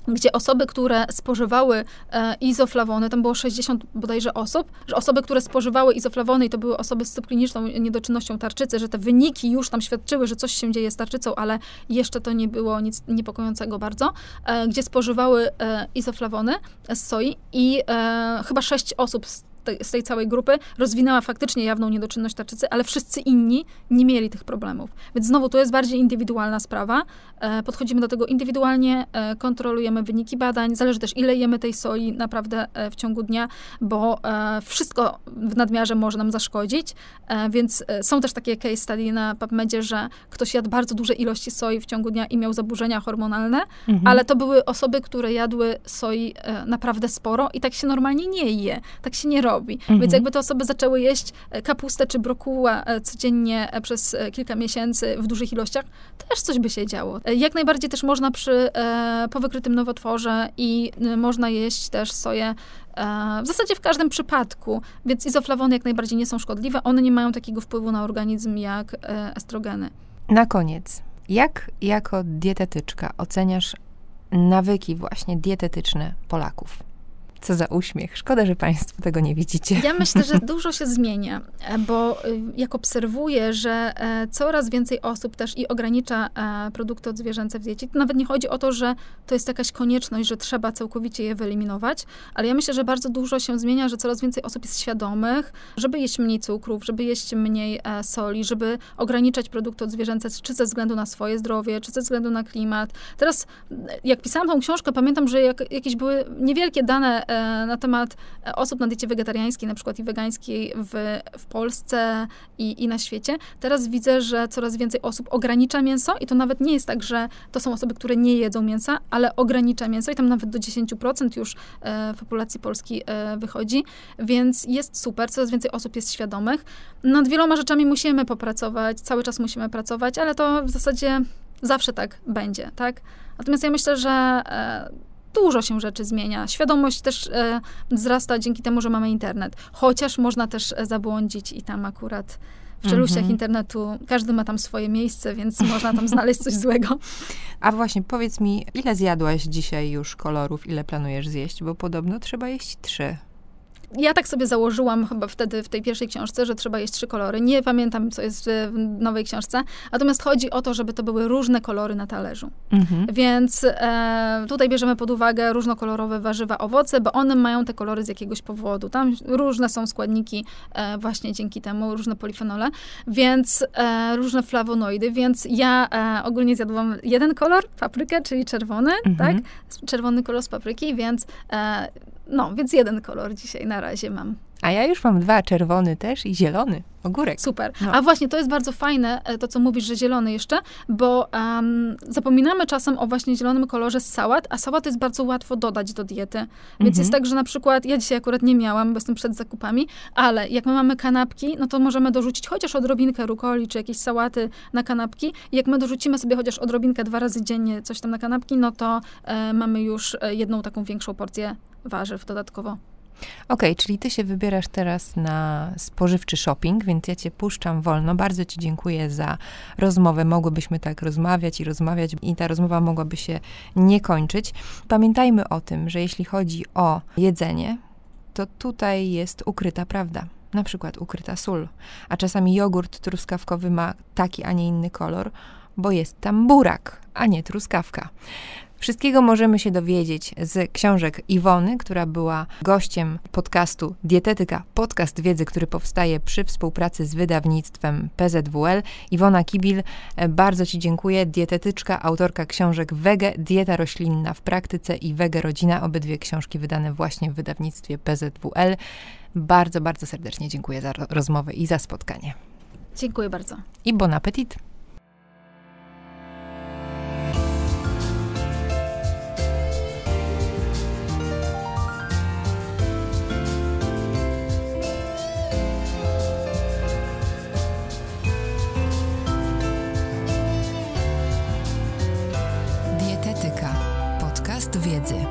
gdzie osoby, które spożywały e, izoflawony, tam było 60 bodajże osób, że osoby, które spożywały izoflawony i to były osoby z subkliniczną niedoczynnością tarczycy, że te wyniki już tam świadczyły, że coś się dzieje z tarczycą, ale jeszcze to nie było nic niepokojącego bardzo, e, gdzie spożywały e, izoflawony z soi i e, chyba 6 osób z z tej całej grupy rozwinęła faktycznie jawną niedoczynność tarczycy, ale wszyscy inni nie mieli tych problemów. Więc znowu to jest bardziej indywidualna sprawa. E, podchodzimy do tego indywidualnie, e, kontrolujemy wyniki badań, zależy też ile jemy tej soi naprawdę e, w ciągu dnia, bo wszystko w nadmiarze może nam zaszkodzić, więc są też takie case study na PubMedzie, że ktoś jadł bardzo duże ilości soi w ciągu dnia i miał zaburzenia hormonalne, mhm. ale to były osoby, które jadły soi naprawdę sporo i tak się normalnie nie je, tak się nie robi robi. Mhm. Więc jakby te osoby zaczęły jeść e, kapustę czy brokuła e, codziennie e, przez kilka miesięcy w dużych ilościach, też coś by się działo. Jak najbardziej też można przy powykrytym nowotworze i można jeść też soję w zasadzie w każdym przypadku, więc izoflawony jak najbardziej nie są szkodliwe. One nie mają takiego wpływu na organizm jak estrogeny. Na koniec, Jak jako dietetyczka oceniasz nawyki właśnie dietetyczne Polaków? Co za uśmiech. Szkoda, że Państwo tego nie widzicie. Ja myślę, że dużo się zmienia, e, bo y, jak obserwuję, że e, coraz więcej osób też i ogranicza e, produkty odzwierzęce w diecie, to nawet nie chodzi o to, że to jest jakaś konieczność, że trzeba całkowicie je wyeliminować, ale ja myślę, że bardzo dużo się zmienia, że coraz więcej osób jest świadomych, żeby jeść mniej cukrów, żeby jeść mniej soli, żeby ograniczać produkty odzwierzęce, czy ze względu na swoje zdrowie, czy ze względu na klimat. Teraz, jak pisałam tą książkę, pamiętam, że jak, jakieś były niewielkie dane na temat osób na diecie wegetariańskiej, na przykład i wegańskiej w, w Polsce i, i na świecie. Teraz widzę, że coraz więcej osób ogranicza mięso i to nawet nie jest tak, że to są osoby, które nie jedzą mięsa, ale ogranicza mięso i tam nawet do 10% już e, populacji Polski e, wychodzi, więc jest super, coraz więcej osób jest świadomych. Nad wieloma rzeczami musimy popracować, cały czas musimy pracować, ale to w zasadzie zawsze tak będzie, tak? Natomiast ja myślę, że e, dużo się rzeczy zmienia. Świadomość też e, wzrasta dzięki temu, że mamy internet. Chociaż można też e, zabłądzić i tam akurat w czeluściach mm -hmm. internetu każdy ma tam swoje miejsce, więc można tam znaleźć coś złego. A właśnie, powiedz mi, ile zjadłaś dzisiaj już kolorów, ile planujesz zjeść? Bo podobno trzeba jeść trzy ja tak sobie założyłam chyba wtedy w tej pierwszej książce, że trzeba jeść trzy kolory. Nie pamiętam, co jest w nowej książce. Natomiast chodzi o to, żeby to były różne kolory na talerzu. Mhm. Więc e, tutaj bierzemy pod uwagę różnokolorowe warzywa, owoce, bo one mają te kolory z jakiegoś powodu. Tam różne są składniki e, właśnie dzięki temu, różne polifenole, więc e, różne flawonoidy, więc ja e, ogólnie zjadłam jeden kolor, paprykę, czyli czerwony, mhm. tak? Czerwony kolor z papryki, więc e, no, więc jeden kolor dzisiaj na razie mam. A ja już mam dwa, czerwony też i zielony, ogórek. Super. No. A właśnie, to jest bardzo fajne, e, to co mówisz, że zielony jeszcze, bo um, zapominamy czasem o właśnie zielonym kolorze z sałat, a sałat jest bardzo łatwo dodać do diety. Więc mhm. jest tak, że na przykład, ja dzisiaj akurat nie miałam, bo jestem przed zakupami, ale jak my mamy kanapki, no to możemy dorzucić chociaż odrobinkę rukoli, czy jakieś sałaty na kanapki. I jak my dorzucimy sobie chociaż odrobinkę dwa razy dziennie coś tam na kanapki, no to e, mamy już e, jedną taką większą porcję warzyw dodatkowo. Okay, czyli ty się wybierasz teraz na spożywczy shopping, więc ja cię puszczam wolno. Bardzo ci dziękuję za rozmowę. Mogłybyśmy tak rozmawiać i rozmawiać i ta rozmowa mogłaby się nie kończyć. Pamiętajmy o tym, że jeśli chodzi o jedzenie, to tutaj jest ukryta prawda. Na przykład ukryta sól, a czasami jogurt truskawkowy ma taki, a nie inny kolor, bo jest tam burak, a nie truskawka. Wszystkiego możemy się dowiedzieć z książek Iwony, która była gościem podcastu Dietetyka, podcast wiedzy, który powstaje przy współpracy z wydawnictwem PZWL. Iwona Kibil, e, bardzo Ci dziękuję. Dietetyczka, autorka książek Wege, Dieta roślinna w praktyce i Wege Rodzina. Obydwie książki wydane właśnie w wydawnictwie PZWL. Bardzo, bardzo serdecznie dziękuję za rozmowę i za spotkanie. Dziękuję bardzo. I bon appetit. Wiedzy.